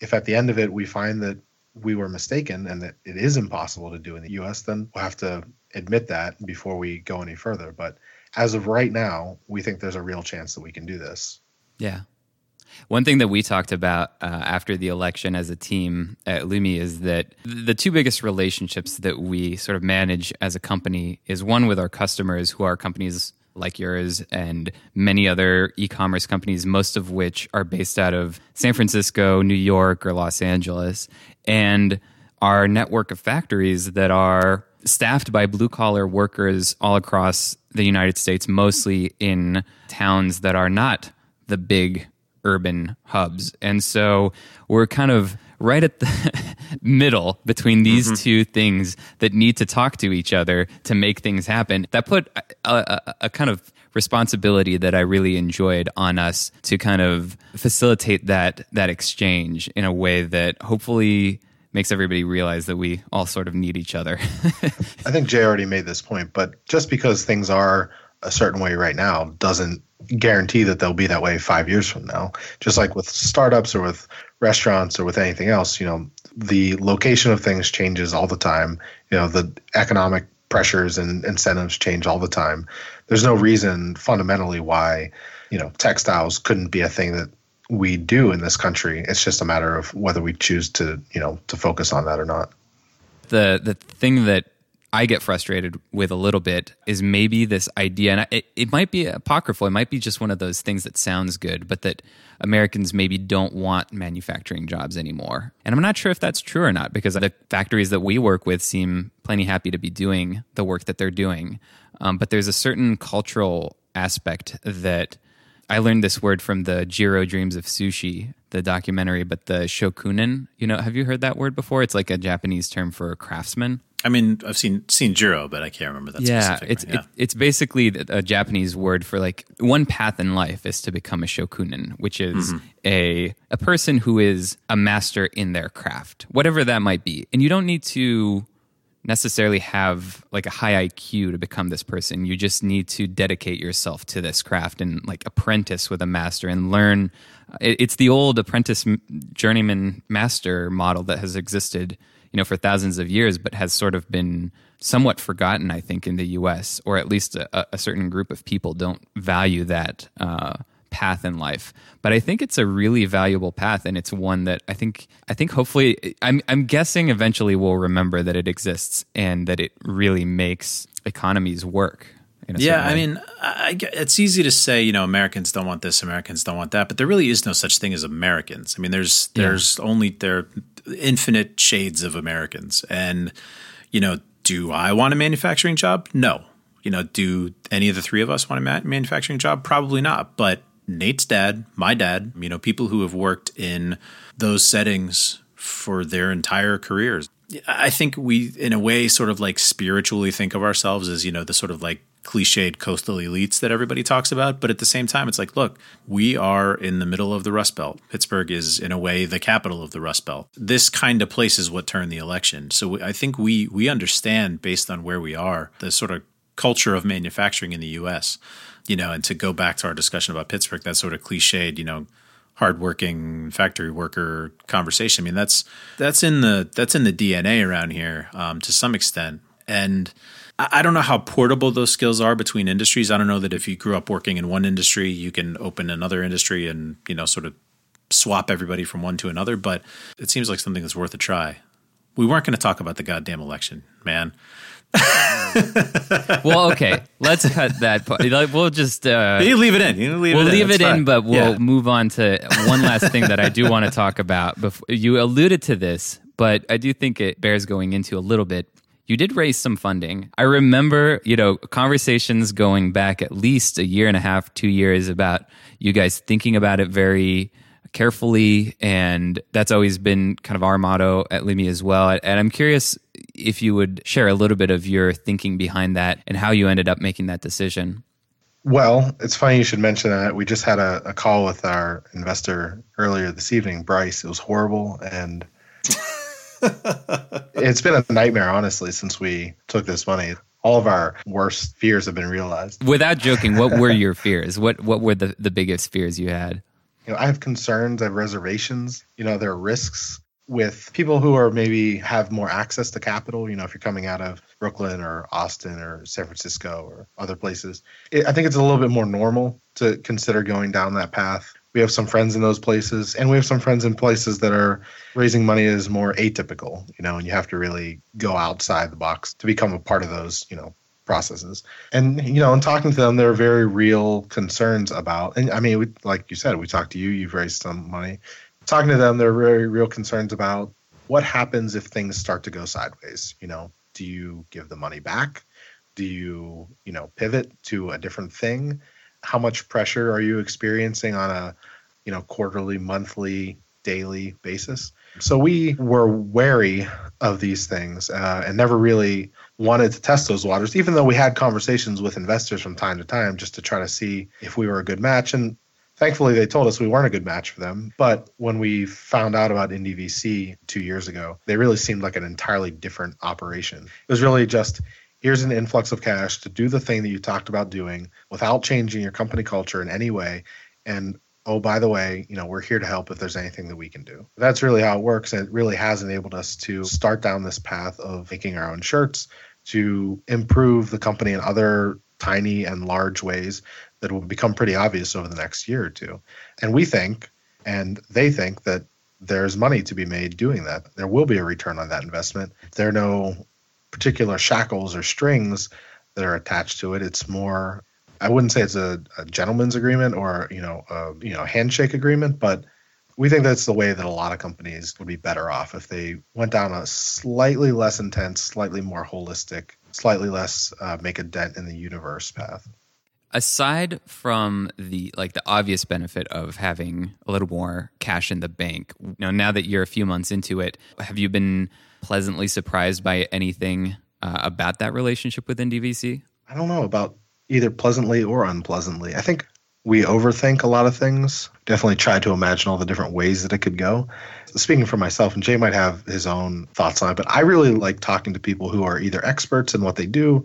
if at the end of it we find that we were mistaken and that it is impossible to do in the US, then we'll have to admit that before we go any further. But as of right now, we think there's a real chance that we can do this. Yeah. One thing that we talked about uh, after the election as a team at Lumi is that the two biggest relationships that we sort of manage as a company is one with our customers, who are companies like yours and many other e commerce companies, most of which are based out of San Francisco, New York, or Los Angeles, and our network of factories that are staffed by blue collar workers all across the United States, mostly in towns that are not the big urban hubs. And so we're kind of right at the middle between these mm-hmm. two things that need to talk to each other to make things happen. That put a, a, a, kind of responsibility that I really enjoyed on us to kind of facilitate that that exchange in a way that hopefully makes everybody realize that we all sort of need each other. I think Jay already made this point, but just because things are a certain way right now doesn't guarantee that they'll be that way five years from now. Just like with startups or with restaurants or with anything else, you know, the location of things changes all the time. You know, the economic pressures and incentives change all the time. There's no reason fundamentally why, you know, textiles couldn't be a thing that we do in this country. It's just a matter of whether we choose to, you know, to focus on that or not. The the thing that I get frustrated with a little bit is maybe this idea, and it, it might be apocryphal. It might be just one of those things that sounds good, but that Americans maybe don't want manufacturing jobs anymore. And I'm not sure if that's true or not because the factories that we work with seem plenty happy to be doing the work that they're doing. Um, but there's a certain cultural aspect that I learned this word from the Jiro Dreams of Sushi, the documentary, but the shokunin. You know, have you heard that word before? It's like a Japanese term for a craftsman. I mean, I've seen seen Jiro, but I can't remember that. Yeah, specific it's yeah. It, it's basically a Japanese word for like one path in life is to become a shokunin, which is Mm-hmm. a a person who is a master in their craft, whatever that might be. And you don't need to necessarily have like a high IQ to become this person. You just need to dedicate yourself to this craft and like apprentice with a master and learn. It's the old apprentice journeyman master model that has existed, you know, for thousands of years, but has sort of been somewhat forgotten, I think, in the U.S. or at least a, a certain group of people don't value that. Uh, path in life but i think it's a really valuable path and it's one that i think i think hopefully i'm i'm guessing eventually we'll remember that it exists and that it really makes economies work in a Yeah, I mean, I, it's easy to say, you know, Americans don't want this, Americans don't want that, but there really is no such thing as Americans. I mean, there's Yeah. there's only there are infinite shades of Americans, and you know, do I want a manufacturing job? No. You know, do any of the three of us want a manufacturing job? Probably not. But Nate's dad, my dad, you know, people who have worked in those settings for their entire careers. I think we, in a way, sort of like spiritually think of ourselves as, you know, the sort of like cliched coastal elites that everybody talks about. But at the same time, it's like, look, we are in the middle of the Rust Belt. Pittsburgh is, in a way, the capital of the Rust Belt. This kind of place is what turned the election. So I think we we understand, based on where we are, the sort of culture of manufacturing in the U.S. You know, and to go back to our discussion about Pittsburgh, that sort of cliched, you know, hardworking factory worker conversation. I mean, that's that's in the that's in the DNA around here um, to some extent, and I, I don't know how portable those skills are between industries. I don't know that if you grew up working in one industry, you can open another industry and you know sort of swap everybody from one to another. But it seems like something that's worth a try. We weren't going to talk about the goddamn election, man. well okay let's cut that part. We'll just uh, You leave it in. You leave we'll it leave That's it in, but we'll Yeah. move on to one last thing that I do want to talk about. Before, you alluded to this, but I do think it bears going into a little bit. You did raise some funding. I remember, you know, conversations going back at least a year and a half, two years about you guys thinking about it very carefully. And that's always been kind of our motto at Lumi as well. And I'm curious if you would share a little bit of your thinking behind that and how you ended up making that decision. Well, it's funny you should mention that. We just had a, a call with our investor earlier this evening, Bryce. It was horrible. And it's been a nightmare, honestly, since we took this money. All of our worst fears have been realized. Without joking, what were your fears? What what were the, the biggest fears you had? You know, I have concerns, I have reservations. You know, there are risks with people who are maybe have more access to capital. You know, if you're coming out of Brooklyn or Austin or San Francisco or other places, it, I think it's a little bit more normal to consider going down that path. We have some friends in those places, and we have some friends in places that are raising money is more atypical. You know, and you have to really go outside the box to become a part of those. You know, processes. And you know, in talking to them, there are very real concerns about. And I mean, we, like you said, we talked to you. You've raised some money. Talking to them, there are very real concerns about what happens if things start to go sideways. You know, do you give the money back? Do you, you know, pivot to a different thing? How much pressure are you experiencing on a, you know, quarterly, monthly, daily basis? So we were wary of these things uh, and never really wanted to test those waters, even though we had conversations with investors from time to time just to try to see if we were a good match. And thankfully, they told us we weren't a good match for them. But when we found out about IndieVC two years ago, they really seemed like an entirely different operation. It was really just here's an influx of cash to do the thing that you talked about doing without changing your company culture in any way. And oh, by the way, you know, we're here to help if there's anything that we can do. That's really how it works. And it really has enabled us to start down this path of making our own shirts to improve the company in other tiny and large ways that will become pretty obvious over the next year or two. And we think, and they think, that there's money to be made doing that. There will be a return on that investment. There are no particular shackles or strings that are attached to it. It's more I wouldn't say it's a, a gentleman's agreement or you know a you know handshake agreement, but we think that's the way that a lot of companies would be better off if they went down a slightly less intense, slightly more holistic, slightly less uh, make a dent in the universe path. Aside from the like the obvious benefit of having a little more cash in the bank, you know, now that you're a few months into it, have you been pleasantly surprised by anything uh, about that relationship with IndieVC? I don't know about either pleasantly or unpleasantly. I think we overthink a lot of things. Definitely try to imagine all the different ways that it could go. Speaking for myself, and Jay might have his own thoughts on it, but I really like talking to people who are either experts in what they do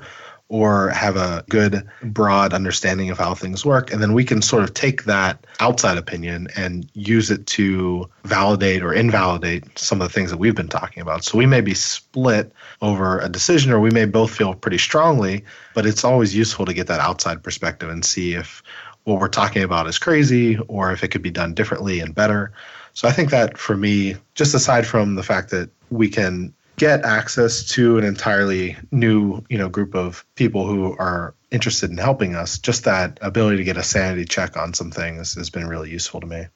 or have a good broad understanding of how things work and then we can sort of take that outside opinion and use it to validate or invalidate some of the things that we've been talking about so we may be split over a decision or we may both feel pretty strongly but it's always useful to get that outside perspective and see if what we're talking about is crazy or if it could be done differently and better. So i think that for me just aside from the fact that we can get access to an entirely new you know group of people who are interested in helping us just that ability to get a sanity check on some things has been really useful to me.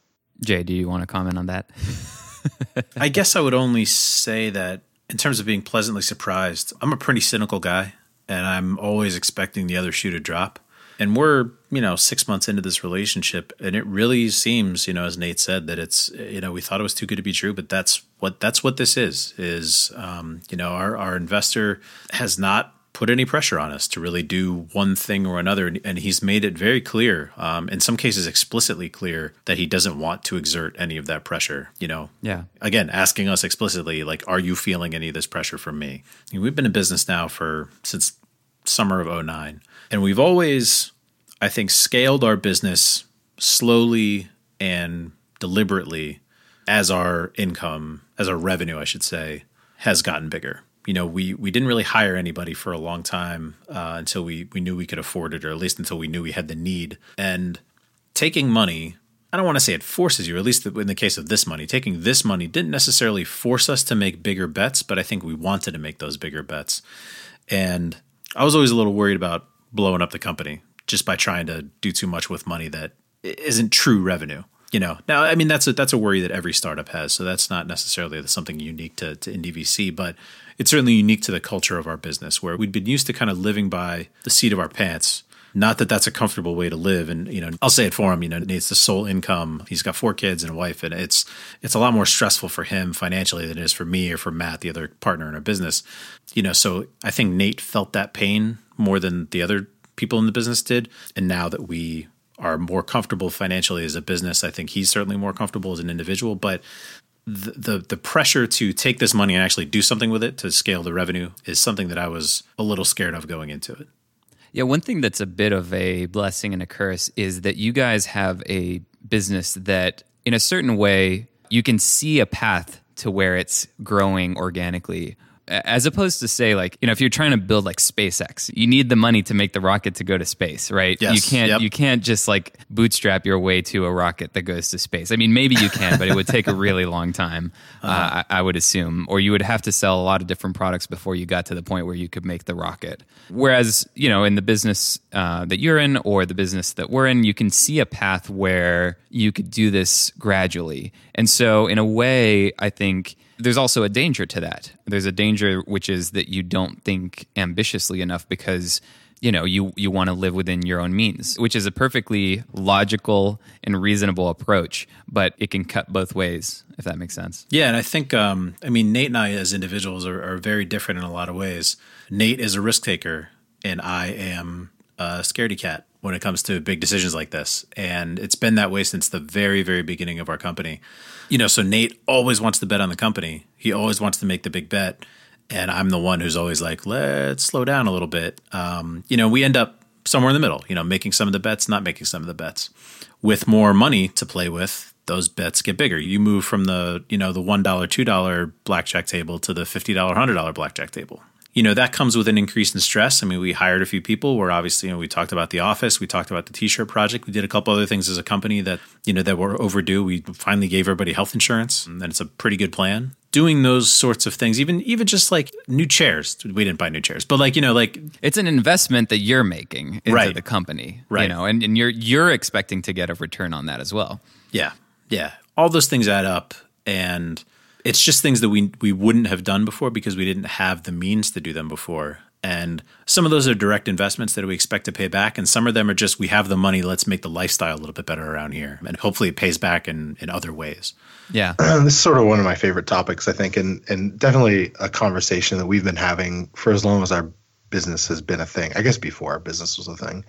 Jay do you want to comment on that? I guess i would only say that in terms of being pleasantly surprised i'm a pretty cynical guy and i'm always expecting the other shoe to drop and we're you know six months into this relationship and it really seems you know as nate said that it's you know we thought it was too good to be true but that's what that's what this is is um, you know our, our investor has not put any pressure on us to really do one thing or another and he's made it very clear um, in some cases explicitly clear that he doesn't want to exert any of that pressure you know? Yeah. Again asking us explicitly like are you feeling any of this pressure from me? I mean, we've been in business now for since summer of 09 and we've always, I think, scaled our business slowly and deliberately as our income, as our revenue, I should say, has gotten bigger. You know, we we didn't really hire anybody for a long time uh, until we we knew we could afford it, or at least until we knew we had the need. And taking money, I don't want to say it forces you, at least in the case of this money, taking this money didn't necessarily force us to make bigger bets, but I think we wanted to make those bigger bets. And I was always a little worried about blowing up the company just by trying to do too much with money that isn't true revenue. You know, now I mean that's a that's a worry that every startup has. So that's not necessarily something unique to, to IndieVC, but it's certainly unique to the culture of our business where we'd been used to kind of living by the seat of our pants. Not that that's a comfortable way to live, and you know, I'll say it for him. You know, it's the sole income. He's got four kids and a wife, and it's it's a lot more stressful for him financially than it is for me or for Matt, the other partner in our business. You know, so I think Nate felt that pain more than the other people in the business did. And now that we are more comfortable financially as a business, I think he's certainly more comfortable as an individual. But the, the, the pressure to take this money and actually do something with it to scale the revenue is something that I was a little scared of going into it. Yeah, one thing that's a bit of a blessing and a curse is that you guys have a business that, in a certain way, you can see a path to where it's growing organically as opposed to say like you know if you're trying to build like SpaceX, you need the money to make the rocket to go to space, right? Yes. You can't yep. you can't just like bootstrap your way to a rocket that goes to space. I mean, maybe you can, but it would take a really long time, uh-huh. uh, I, I, would assume, or you would have to sell a lot of different products before you got to the point where you could make the rocket. Whereas you know in the business uh, that you're in or the business that we're in, you can see a path where you could do this gradually, and so in a way, I think there's also a danger to that. There's a danger which is that you don't think ambitiously enough because you know you you want to live within your own means, which is a perfectly logical and reasonable approach, but it can cut both ways if that makes sense. Yeah, and I think um, I mean Nate and I as individuals are, are very different in a lot of ways. Nate is a risk taker, and I am a scaredy cat when it comes to big decisions like this. And it's been that way since the very, very beginning of our company. You know, so Nate always wants to bet on the company. He always wants to make the big bet. and I'm the one who's always like, let's slow down a little bit. Um, you know, we end up somewhere in the middle, you know, making some of the bets, not making some of the bets. With more money to play with, those bets get bigger. You move from the, you know, the $1, $2 blackjack table to the $50, $100 blackjack table. You know, that comes with an increase in stress. I mean, we hired a few people. We're obviously, you know, we talked about the office. We talked about the t-shirt project. We did a couple other things as a company that, you know, that were overdue. We finally gave everybody health insurance and it's a pretty good plan doing those sorts of things even even just like new chairs we didn't buy new chairs but like you know like it's an investment that you're making into Right. the company Right. you know and, and you're you're expecting to get a return on that as well yeah yeah all those things add up and it's just things that we we wouldn't have done before because we didn't have the means to do them before and some of those are direct investments that we expect to pay back and some of them are just we have the money let's make the lifestyle a little bit better around here and hopefully it pays back in in other ways yeah this is sort of one of my favorite topics, I think, and and definitely a conversation that we've been having for as long as our business has been a thing. I guess before our business was a thing.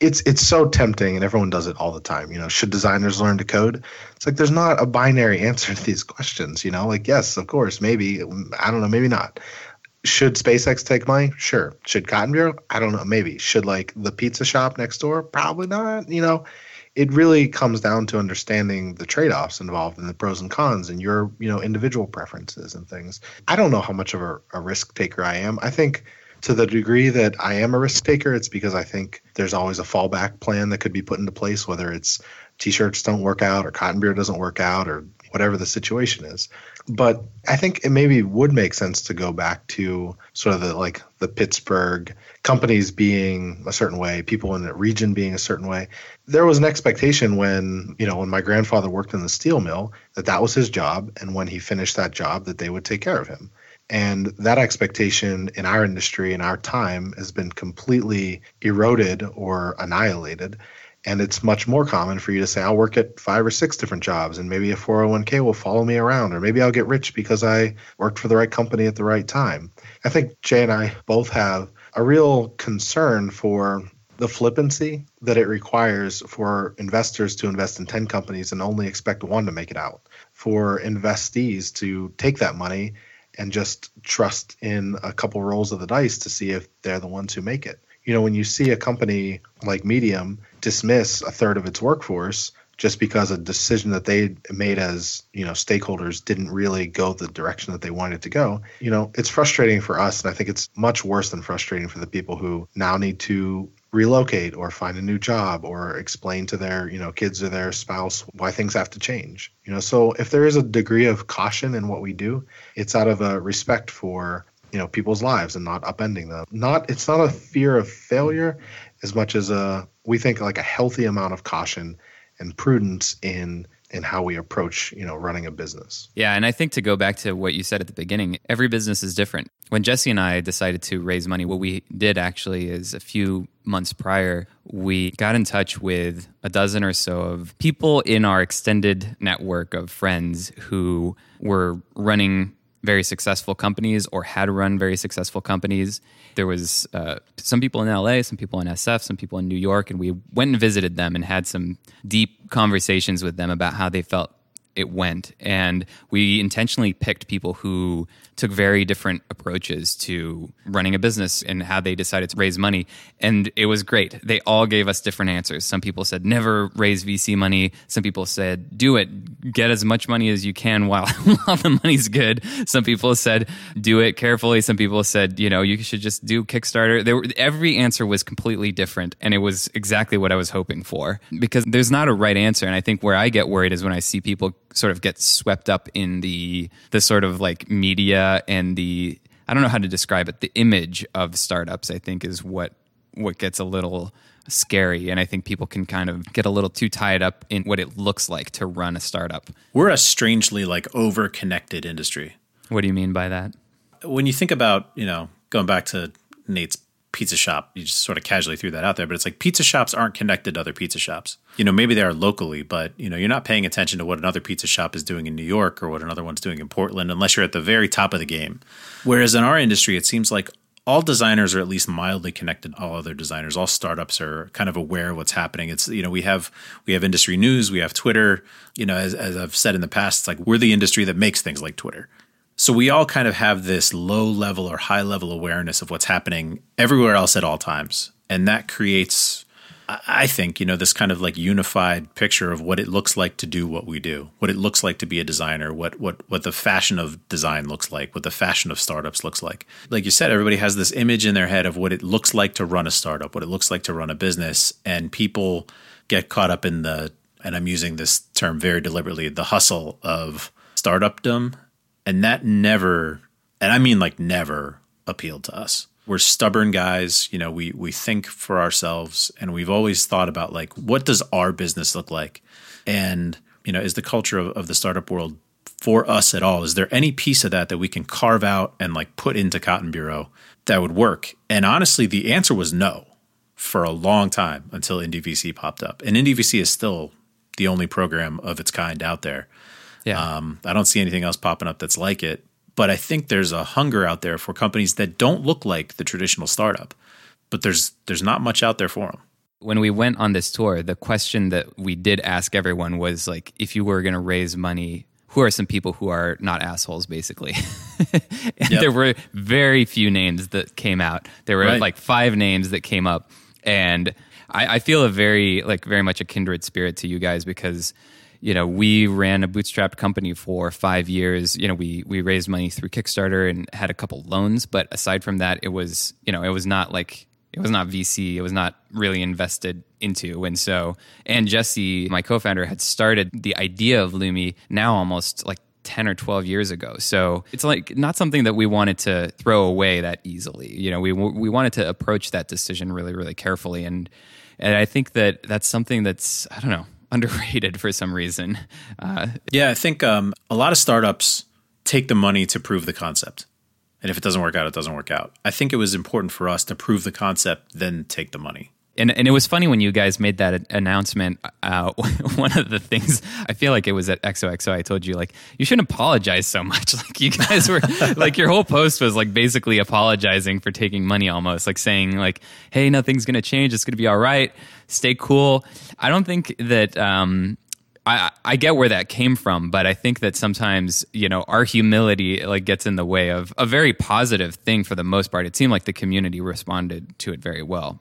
It's it's so tempting, and everyone does it all the time. You know, should designers learn to code? It's like there's not a binary answer to these questions. You know, like yes, of course, maybe I don't know, maybe not. Should SpaceX take money? Sure. Should Cotton Bureau? I don't know, maybe. Should like the pizza shop next door? Probably not. You know, it really comes down to understanding the trade-offs involved and the pros and cons and your you know individual preferences and things i don't know how much of a, a risk taker i am i think to the degree that i am a risk taker it's because i think there's always a fallback plan that could be put into place whether it's t-shirts don't work out or Cotton Bureau doesn't work out or whatever the situation is. But i think it maybe would make sense to go back to sort of the like the pittsburgh companies being a certain way people in the region being a certain way. There was an expectation when you know when my grandfather worked in the steel mill that that was his job and when he finished that job that they would take care of him and that expectation in our industry in our time has been completely eroded or annihilated. And it's much more common for you to say i'll work at five or six different jobs and maybe a 401k will follow me around or maybe i'll get rich because i worked for the right company at the right time. I think jay and i both have a real concern for the flippancy that it requires for investors to invest in 10 companies and only expect one to make it out, for investees to take that money and just trust in a couple rolls of the dice to see if they're the ones who make it. You know, when you see a company like Medium dismiss a third of its workforce just because a decision that they made as you know stakeholders didn't really go the direction that they wanted to go you know it's frustrating for us and i think it's much worse than frustrating for the people who now need to relocate or find a new job or explain to their you know kids or their spouse why things have to change you know? So if there is a degree of caution in what we do it's out of a respect for you know people's lives and not upending them. Not it's not a fear of failure as much as a we think like a healthy amount of caution and prudence in in how we approach you know running a business Yeah, and I think to go back to what you said at the beginning, every business is different. When Jesse and I decided to raise money, what we did actually is a few months prior, we got in touch with a dozen or so of people in our extended network of friends who were running very successful companies or had run very successful companies. There was uh, some people in LA, some people in SF, some people in New York, and we went and visited them and had some deep conversations with them about how they felt it went. And we intentionally picked people who took very different approaches to running a business and how they decided to raise money. And it was great. They all gave us different answers. Some people said, never raise VC money. Some people said, do it, get as much money as you can while, while the money's good. Some people said, do it carefully. Some people said, you know, you should just do Kickstarter. There were, every answer was completely different. And it was exactly what I was hoping for because there's not a right answer. And I think where I get worried is when I see people sort of get swept up in the the sort of like media and the I don't know how to describe it. The image of startups, I think, is what what gets a little scary, and I think people can kind of get a little too tied up in what it looks like to run a startup. we're a strangely like over connected industry What do you mean by that? when you think about, you know, going back to Nate's pizza shop, you just sort of casually threw that out there, but it's like pizza shops aren't connected to other pizza shops. You know, maybe they are locally, but you know, you're not paying attention to what another pizza shop is doing in New York or what another one's doing in Portland unless you're at the very top of the game. Whereas in our industry, it seems like all designers are at least mildly connected to all other designers. All startups are kind of aware of what's happening. It's you know we have we have industry news, we have Twitter. You know, as, as I've said in the past, it's like we're the industry that makes things like Twitter So we all kind of have this low level or high level awareness of what's happening everywhere else at all times. And that creates, I think, you know, this kind of like unified picture of what it looks like to do what we do, what it looks like to be a designer, what what what the fashion of design looks like, what the fashion of startups looks like. Like you said, everybody has this image in their head of what it looks like to run a startup, what it looks like to run a business, and people get caught up in the and I'm using this term very deliberately, the hustle of startupdom and that never, and I mean like never, appealed to us. We're stubborn guys, you know, we we think for ourselves and we've always thought about like what does our business look like? And, you know, is the culture of, of the startup world for us at all? Is there any piece of that that we can carve out and like put into Cotton Bureau that would work? And honestly, the answer was no for a long time until IndieVC popped up. And IndieVC is still the only program of its kind out there. Yeah. Um, I don't see anything else popping up that's like it. But I think there's a hunger out there for companies that don't look like the traditional startup. But there's there's not much out there for them. When we went on this tour, the question that we did ask everyone was like, if you were going to raise money, who are some people who are not assholes, basically? Yep. there were very few names that came out. There were Right. like five names that came up, and I, I feel a very like very much a kindred spirit to you guys because you know we ran a bootstrapped company for five years. You know we we raised money through Kickstarter and had a couple loans, but aside from that, it was you know it was not like it was not VC. It was not really invested into. And so, and Jesse, my co-founder, had started the idea of Lumi now almost like 10 or 12 years ago. So it's like not something that we wanted to throw away that easily. You know, we, we wanted to approach that decision really, really carefully. And, and I think that that's something that's, I don't know, underrated for some reason. Uh, Yeah, I think um, a lot of startups take the money to prove the concept. And if it doesn't work out, it doesn't work out. I think it was important for us to prove the concept, then take the money. And and it was funny when you guys made that announcement. Uh, one of the things I feel like it was at XOXO. I told you like you shouldn't apologize so much. Like you guys were like your whole post was like basically apologizing for taking money, almost like saying like, "Hey, nothing's gonna change. It's gonna be all right. Stay cool." I don't think that. Um, I, I get where that came from, but I think that sometimes you know our humility like gets in the way of a very positive thing for the most part. It seemed like the community responded to it very well.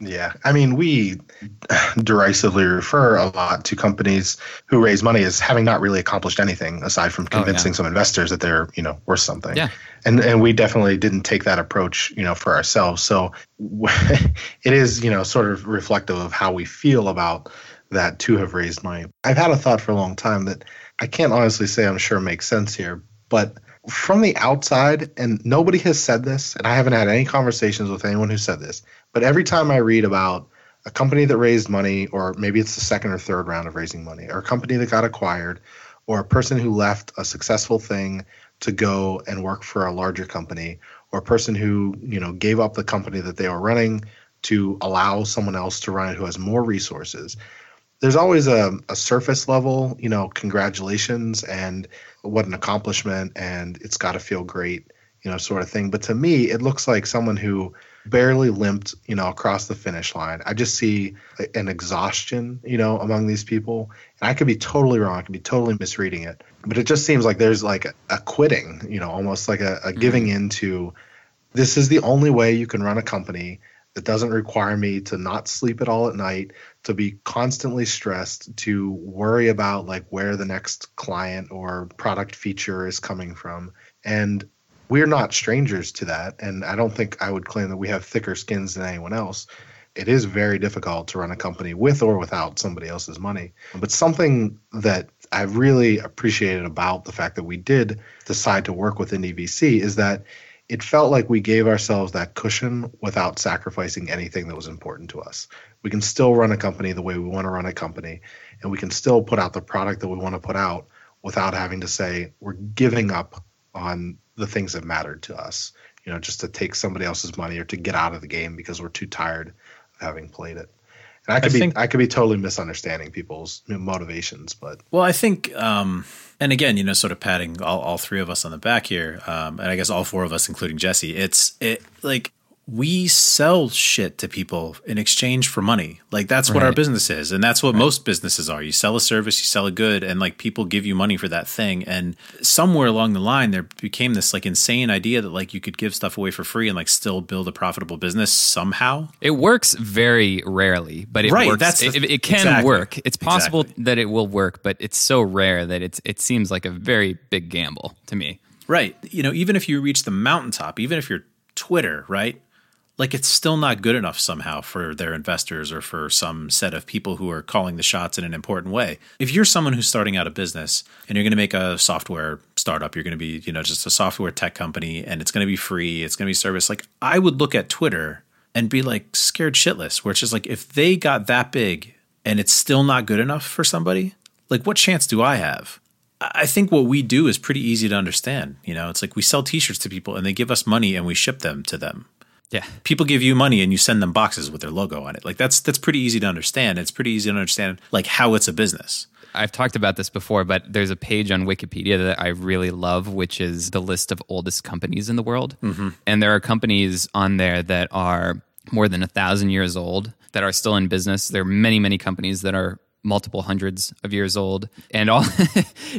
Yeah, I mean, we derisively refer a lot to companies who raise money as having not really accomplished anything aside from oh, convincing some investors that they're, you know, worth something. Yeah. And and we definitely didn't take that approach, you know, for ourselves. So it is, you know, sort of reflective of how we feel about that to have raised money. I've had a thought for a long time that I can't honestly say I'm sure makes sense here, but from the outside, and nobody has said this, and I haven't had any conversations with anyone who said this, but every time I read about a company that raised money, or maybe it's the second or third round of raising money, or a company that got acquired, or a person who left a successful thing to go and work for a larger company, or a person who, you know, gave up the company that they were running to allow someone else to run it who has more resources there's always a, a surface level, you know, congratulations and what an accomplishment and it's got to feel great, you know, sort of thing. But to me, it looks like someone who barely limped, you know, across the finish line. I just see an exhaustion, you know, among these people. And I could be totally wrong. I could be totally misreading it. But it just seems like there's like a, a quitting, you know, almost like a, a giving mm-hmm. into this is the only way you can run a company that doesn't require me to not sleep at all at night, to be constantly stressed, to worry about like where the next client or product feature is coming from. And we're not strangers to that. And I don't think I would claim that we have thicker skins than anyone else. It is very difficult to run a company with or without somebody else's money. But something that I really appreciated about the fact that we did decide to work with IndieVC is that it felt like we gave ourselves that cushion without sacrificing anything that was important to us. We can still run a company the way we want to run a company, and we can still put out the product that we want to put out without having to say we're giving up on the things that mattered to us, you know, just to take somebody else's money or to get out of the game because we're too tired of having played it. And I could be think- I could be totally misunderstanding people's motivations, but Well, I think, um, and again, you know, sort of patting all, all three of us on the back here, um, and I guess all four of us, including Jesse. It's it like we sell shit to people in exchange for money. Like that's what our business is. And that's what most businesses are. You sell a service, you sell a good, and like people give you money for that thing. And somewhere along the line, there became this like insane idea that like you could give stuff away for free and like still build a profitable business somehow. It works very rarely, but it Right, works. that's the- it, it can exactly, work. It's possible exactly. that it will work, but it's so rare that it's it seems like a very big gamble to me. Right. You know, even if you reach the mountaintop, even if you're Twitter, right? Like it's still not good enough somehow for their investors or for some set of people who are calling the shots in an important way. If you're someone who's starting out a business and you're going to make a software startup, you're going to be, you know, just a software tech company and it's going to be free, it's going to be service. Like I would look at Twitter and be like scared shitless, where it's just like if they got that big and it's still not good enough for somebody, like what chance do I have? I think what we do is pretty easy to understand. You know, it's like we sell T-shirts to people and they give us money and we ship them to them. Yeah. People give you money and you send them boxes with their logo on it. Like that's that's pretty easy to understand. It's pretty easy to understand like how it's a business. I've talked about this before, but there's a page on Wikipedia that I really love, which is the list of oldest companies in the world. Mm-hmm. And there are companies on there that are more than a thousand years old that are still in business. There are many, many companies that are multiple hundreds of years old. And all,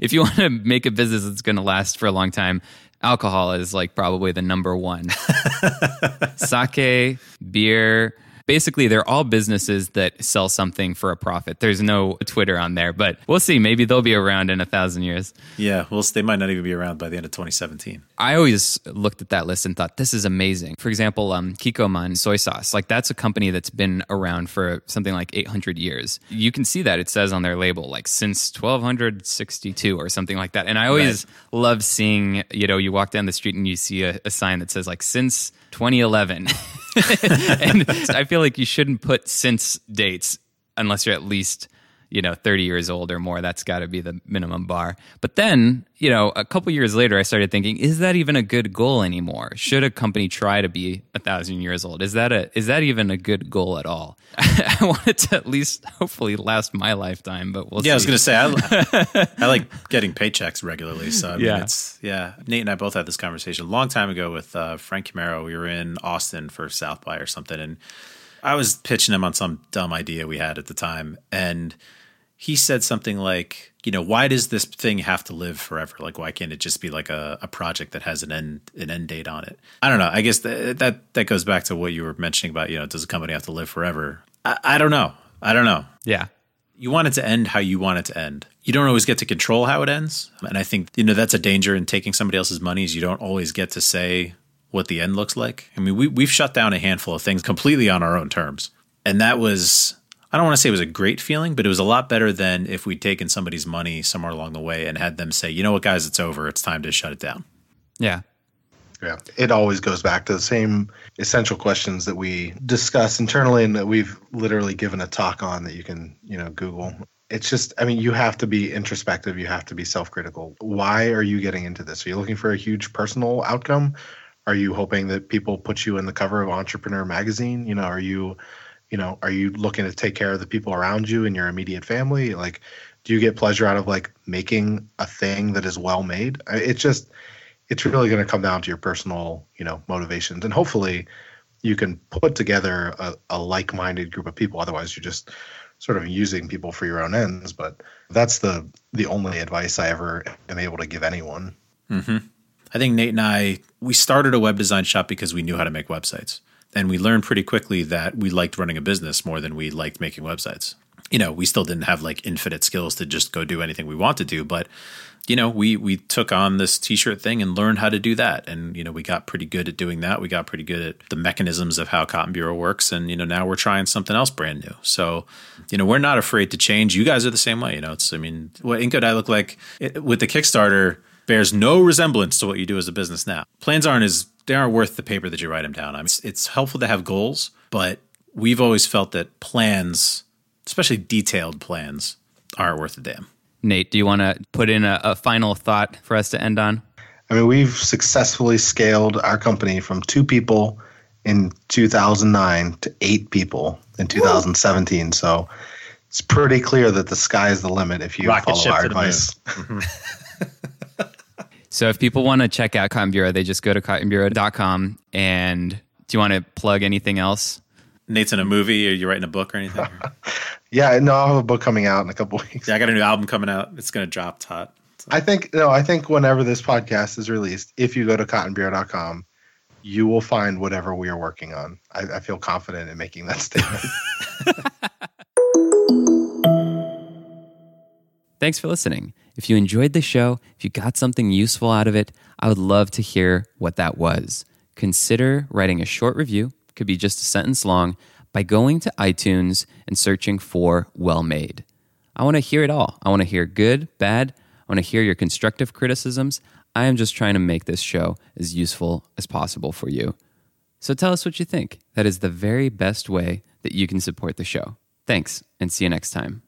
if you want to make a business that's going to last for a long time, alcohol is like probably the number one. Sake, beer, basically they're all businesses that sell something for a profit. There's no Twitter on there, but we'll see. Maybe they'll be around in a thousand years. Yeah, well, they might not even be around by the end of 2017. I always looked at that list and thought, this is amazing. For example, um, Kikkoman soy sauce, like that's a company that's been around for something like 800 years. You can see that it says on their label, like since 1262 or something like that. And I always love seeing, you know, you walk down the street and you see a, a sign that says like since 2011. and I feel like you shouldn't put since dates unless you're at least you know 30 years old or more that's got to be the minimum bar but then you know a couple years later i started thinking is that even a good goal anymore should a company try to be a thousand years old is that a is that even a good goal at all i want it to at least hopefully last my lifetime but we'll Yeah, I was gonna say I, I like getting paychecks regularly. So I mean, Yeah. it's yeah. Nate and I both had this conversation a long time ago with uh, Frank Chimero. We were in Austin for South by or something, and I was pitching him on some dumb idea we had at the time, and he said something like, you know, why does this thing have to live forever? Like, why can't it just be like a, a project that has an end an end date on it? I don't know. I guess th- that that goes back to what you were mentioning about, you know, does a company have to live forever? I, I don't know. I don't know yeah you want it to end how you want it to end. You don't always get to control how it ends. And I think, you know, that's a danger in taking somebody else's money is you don't always get to say what the end looks like. I mean, we, we've shut down a handful of things completely on our own terms. And that was, I don't want to say it was a great feeling, but it was a lot better than if we'd taken somebody's money somewhere along the way and had them say, you know what, guys, it's over. It's time to shut it down. yeah Yeah, it always goes back to the same essential questions that we discuss internally and that we've literally given a talk on that you can, you know, Google. It's just, I mean, you have to be introspective. You have to be self-critical. Why are you getting into this? Are you looking for a huge personal outcome? Are you hoping that people put you in the cover of Entrepreneur magazine? You know, are you, you know, are you looking to take care of the people around you and your immediate family? Like, do you get pleasure out of like making a thing that is well made? It's just, it's really going to come down to your personal, you know, motivations, and hopefully, you can put together a, a like-minded group of people. Otherwise, you're just sort of using people for your own ends. But that's the the only advice I ever am able to give anyone. Mm-hmm. I think Nate and I we started a web design shop because we knew how to make websites. And we learned pretty quickly that we liked running a business more than we liked making websites. You know, we still didn't have like infinite skills to just go do anything we want to do, but you know, we we took on this t-shirt thing and learned how to do that. And you know, we got pretty good at doing that. We got pretty good at the mechanisms of how Cotton Bureau works and you know, now we're trying something else brand new. So, you know, we're not afraid to change. You guys are the same way, you know. It's I mean, what Inco I look like it, with the Kickstarter bears no resemblance to what you do as a business now. Plans aren't as they aren't worth the paper that you write them down. I mean, it's, it's helpful to have goals, but we've always felt that plans, especially detailed plans, aren't worth a damn. nate do you want to put in a, a final thought for us to end on I mean, we've successfully scaled our company from two people in 2009 to eight people in 2017. So it's pretty clear that the sky is the limit if you Rocket follow our to the moon. advice. Mm-hmm. So if people want to check out Cotton Bureau, they just go to cottonbureau.com and Do you want to plug anything else? Nate's in a movie. Are you writing a book or anything? Yeah, no, I'll have a book coming out in a couple weeks. yeah, I got a new album coming out. It's going to drop. It's hot. I think no, I think whenever this podcast is released, if you go to cottonbureau.com, you will find whatever we are working on. I, I feel confident in making that statement. Thanks for listening. If you enjoyed the show, if you got something useful out of it, I would love to hear what that was. Consider writing a short review, could be just a sentence long, by going to iTunes and searching for Well Made. I want to hear it all. I want to hear good, bad. I want to hear your constructive criticisms. I am just trying to make this show as useful as possible for you. So tell us what you think. That is the very best way that you can support the show. Thanks, and see you next time.